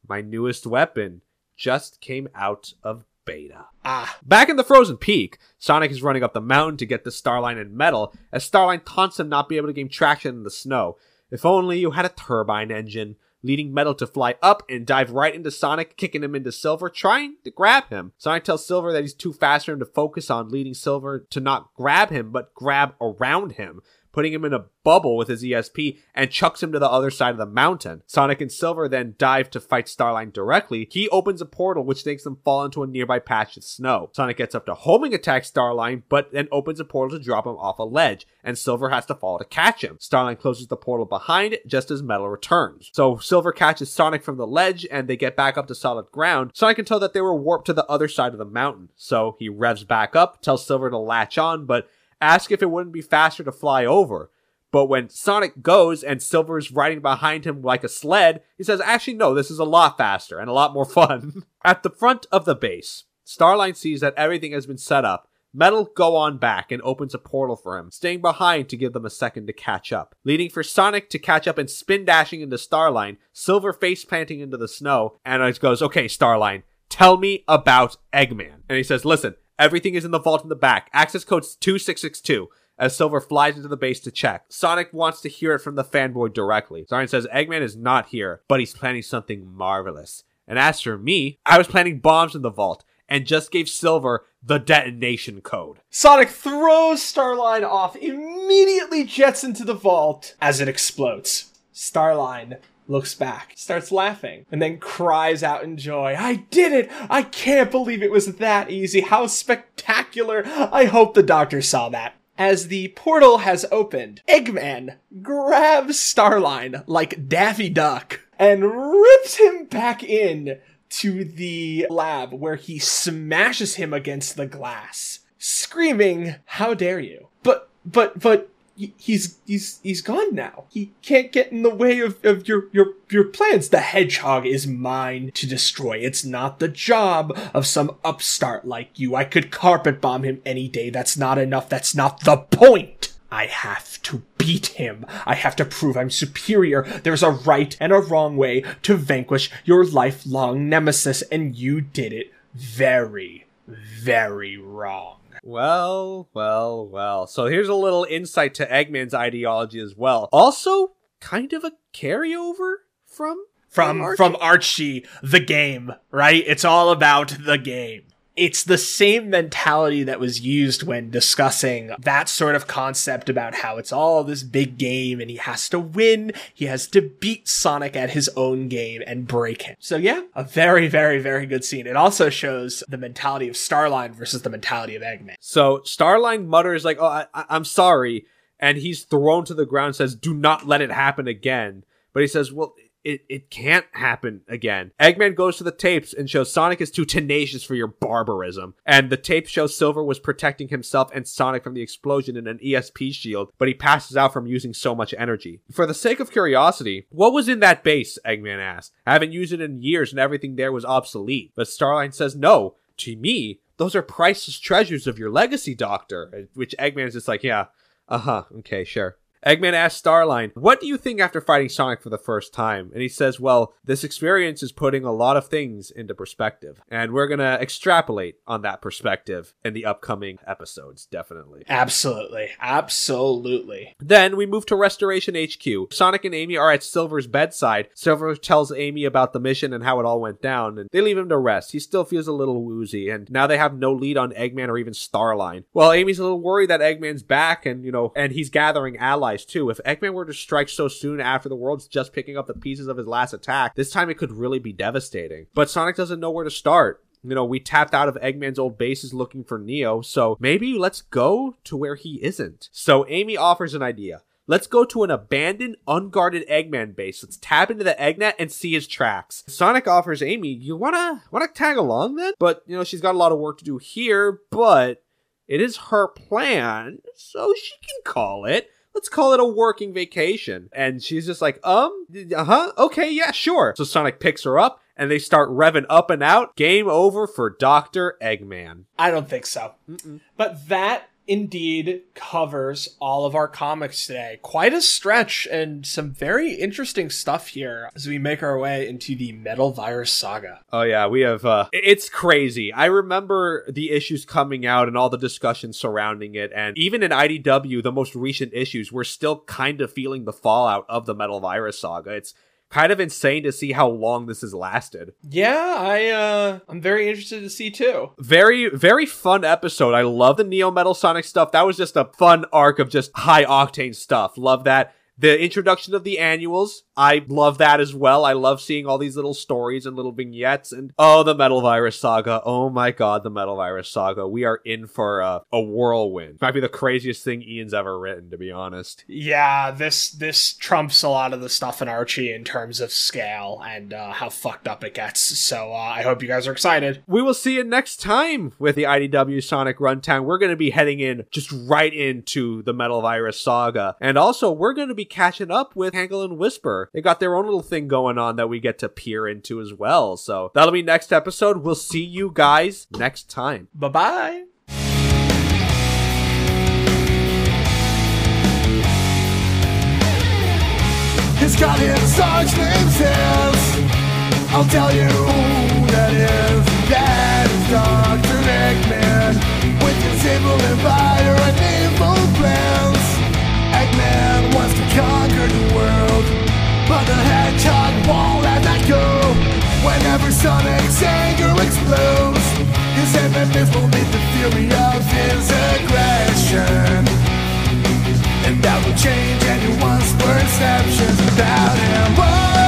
My newest weapon just came out of beta. Ah. Back in the frozen peak, Sonic is running up the mountain to get the Starline and Metal, as Starline taunts him not be able to gain traction in the snow. If only you had a turbine engine leading Metal to fly up and dive right into Sonic, kicking him into Silver, trying to grab him. Sonic tells Silver that he's too fast for him to focus on leading Silver to not grab him, but grab around him putting him in a bubble with his ESP and chucks him to the other side of the mountain. Sonic and Silver then dive to fight Starline directly. He opens a portal which makes them fall into a nearby patch of snow. Sonic gets up to homing attack Starline, but then opens a portal to drop him off a ledge, and Silver has to fall to catch him. Starline closes the portal behind just as Metal returns. So Silver catches Sonic from the ledge and they get back up to solid ground. Sonic can tell that they were warped to the other side of the mountain. So he revs back up, tells Silver to latch on, but ask if it wouldn't be faster to fly over. But when Sonic goes and Silver is riding behind him like a sled, he says, actually, no, this is a lot faster and a lot more fun. At the front of the base, Starline sees that everything has been set up. Metal go on back and opens a portal for him, staying behind to give them a second to catch up. Leading for Sonic to catch up and spin dashing into Starline, Silver face planting into the snow, and it goes, okay, Starline, tell me about Eggman. And he says, listen, everything is in the vault in the back. Access code's 2662 as Silver flies into the base to check. Sonic wants to hear it from the fanboy directly. Starline says Eggman is not here, but he's planning something marvelous. And as for me, I was planning bombs in the vault and just gave Silver the detonation code. Sonic throws Starline off, immediately jets into the vault as it explodes. Starline looks back, starts laughing, and then cries out in joy, I did it! I can't believe it was that easy! How spectacular! I hope the doctor saw that. As the portal has opened, Eggman grabs Starline like Daffy Duck and rips him back in to the lab where he smashes him against the glass, screaming, How dare you? But, but, but, he's he's he's gone now. He can't get in the way of, of your your your plans. The hedgehog is mine to destroy. It's not the job of some upstart like you. I could carpet bomb him any day. That's not enough. That's not the point. I have to beat him. I have to prove I'm superior. There's a right and a wrong way to vanquish your lifelong nemesis, and you did it very, very wrong. Well, well, well. So here's a little insight to Eggman's ideology as well. Also, kind of a carryover from from Archie. from Archie the game, right? It's all about the game. It's the same mentality that was used when discussing that sort of concept about how it's all this big game and he has to win. He has to beat Sonic at his own game and break him. So yeah, a very, very, very good scene. It also shows the mentality of Starline versus the mentality of Eggman. So Starline mutters like, "Oh, I, I, I'm sorry," and he's thrown to the ground. Says, "Do not let it happen again." But he says, "Well, it, it can't happen again." Eggman goes to the tapes and shows Sonic is too tenacious for your barbarism. And the tape shows Silver was protecting himself and Sonic from the explosion in an ESP shield, but he passes out from using so much energy. For the sake of curiosity, what was in that base? Eggman asked. I haven't used it in years, and everything there was obsolete. But Starline says, "No, to me." Those are priceless treasures of your legacy, Doctor. Which Eggman is just like, yeah, uh huh, okay, sure. Eggman asks Starline, What do you think after fighting Sonic for the first time? And he says, Well, this experience is putting a lot of things into perspective. And we're going to extrapolate on that perspective in the upcoming episodes, definitely. Absolutely. Absolutely. Then we move to Restoration HQ. Sonic and Amy are at Silver's bedside. Silver tells Amy about the mission and how it all went down, and they leave him to rest. He still feels a little woozy, and now they have no lead on Eggman or even Starline. Well, Amy's a little worried that Eggman's back, and you know, and he's gathering allies too. If Eggman were to strike so soon after the world's just picking up the pieces of his last attack, this time it could really be devastating. But Sonic doesn't know where to start. You know, we tapped out of Eggman's old bases looking for Neo, so maybe let's go to where he isn't. So Amy offers an idea. Let's go to an abandoned, unguarded Eggman base. Let's tap into the Eggnet and see his tracks. Sonic offers Amy, "You wanna wanna tag along then?" But you know she's got a lot of work to do here. But it is her plan, so she can call it. Let's call it a working vacation. And she's just like, um, uh huh, okay, yeah, sure. So Sonic picks her up and they start revving up and out. Game over for Dr. Eggman. I don't think so. But that indeed covers all of our comics today. Quite a stretch and some very interesting stuff here as we make our way into the Metal Virus Saga. Oh yeah, we have uh it's crazy. I remember the issues coming out and all the discussion surrounding it and even in IDW the most recent issues we're still kind of feeling the fallout of the Metal Virus saga. It's kind of insane to see how long this has lasted. Yeah, I uh I'm very interested to see too. Very very fun episode. I love the Neo Metal Sonic stuff. That was just a fun arc of just high octane stuff. Love that. The introduction of the annuals, I love that as well. I love seeing all these little stories and little vignettes. And oh, the Metal Virus Saga. Oh my god, the Metal Virus Saga. We are in for a, a whirlwind. Might be the craziest thing Ian's ever written, to be honest. Yeah, this this trumps a lot of the stuff in Archie in terms of scale and uh, how fucked up it gets. So uh, I hope you guys are excited. We will see you next time with the IDW Sonic Rundown. We're going to be heading in just right into the Metal Virus Saga. And also, we're going to be catching up with Tangle and Whisper. They got their own little thing going on that we get to peer into as well. So that'll be next episode. We'll see you guys next time. Bye bye. He's got his son's name says I'll tell you who that is That is Dr. Eggman With his evil divider and evil modern world. But the hedgehog won't let that go. Whenever Sonic's anger explodes His enemies will meet the fury of his aggression. And that will change anyone's perceptions about him. Oh!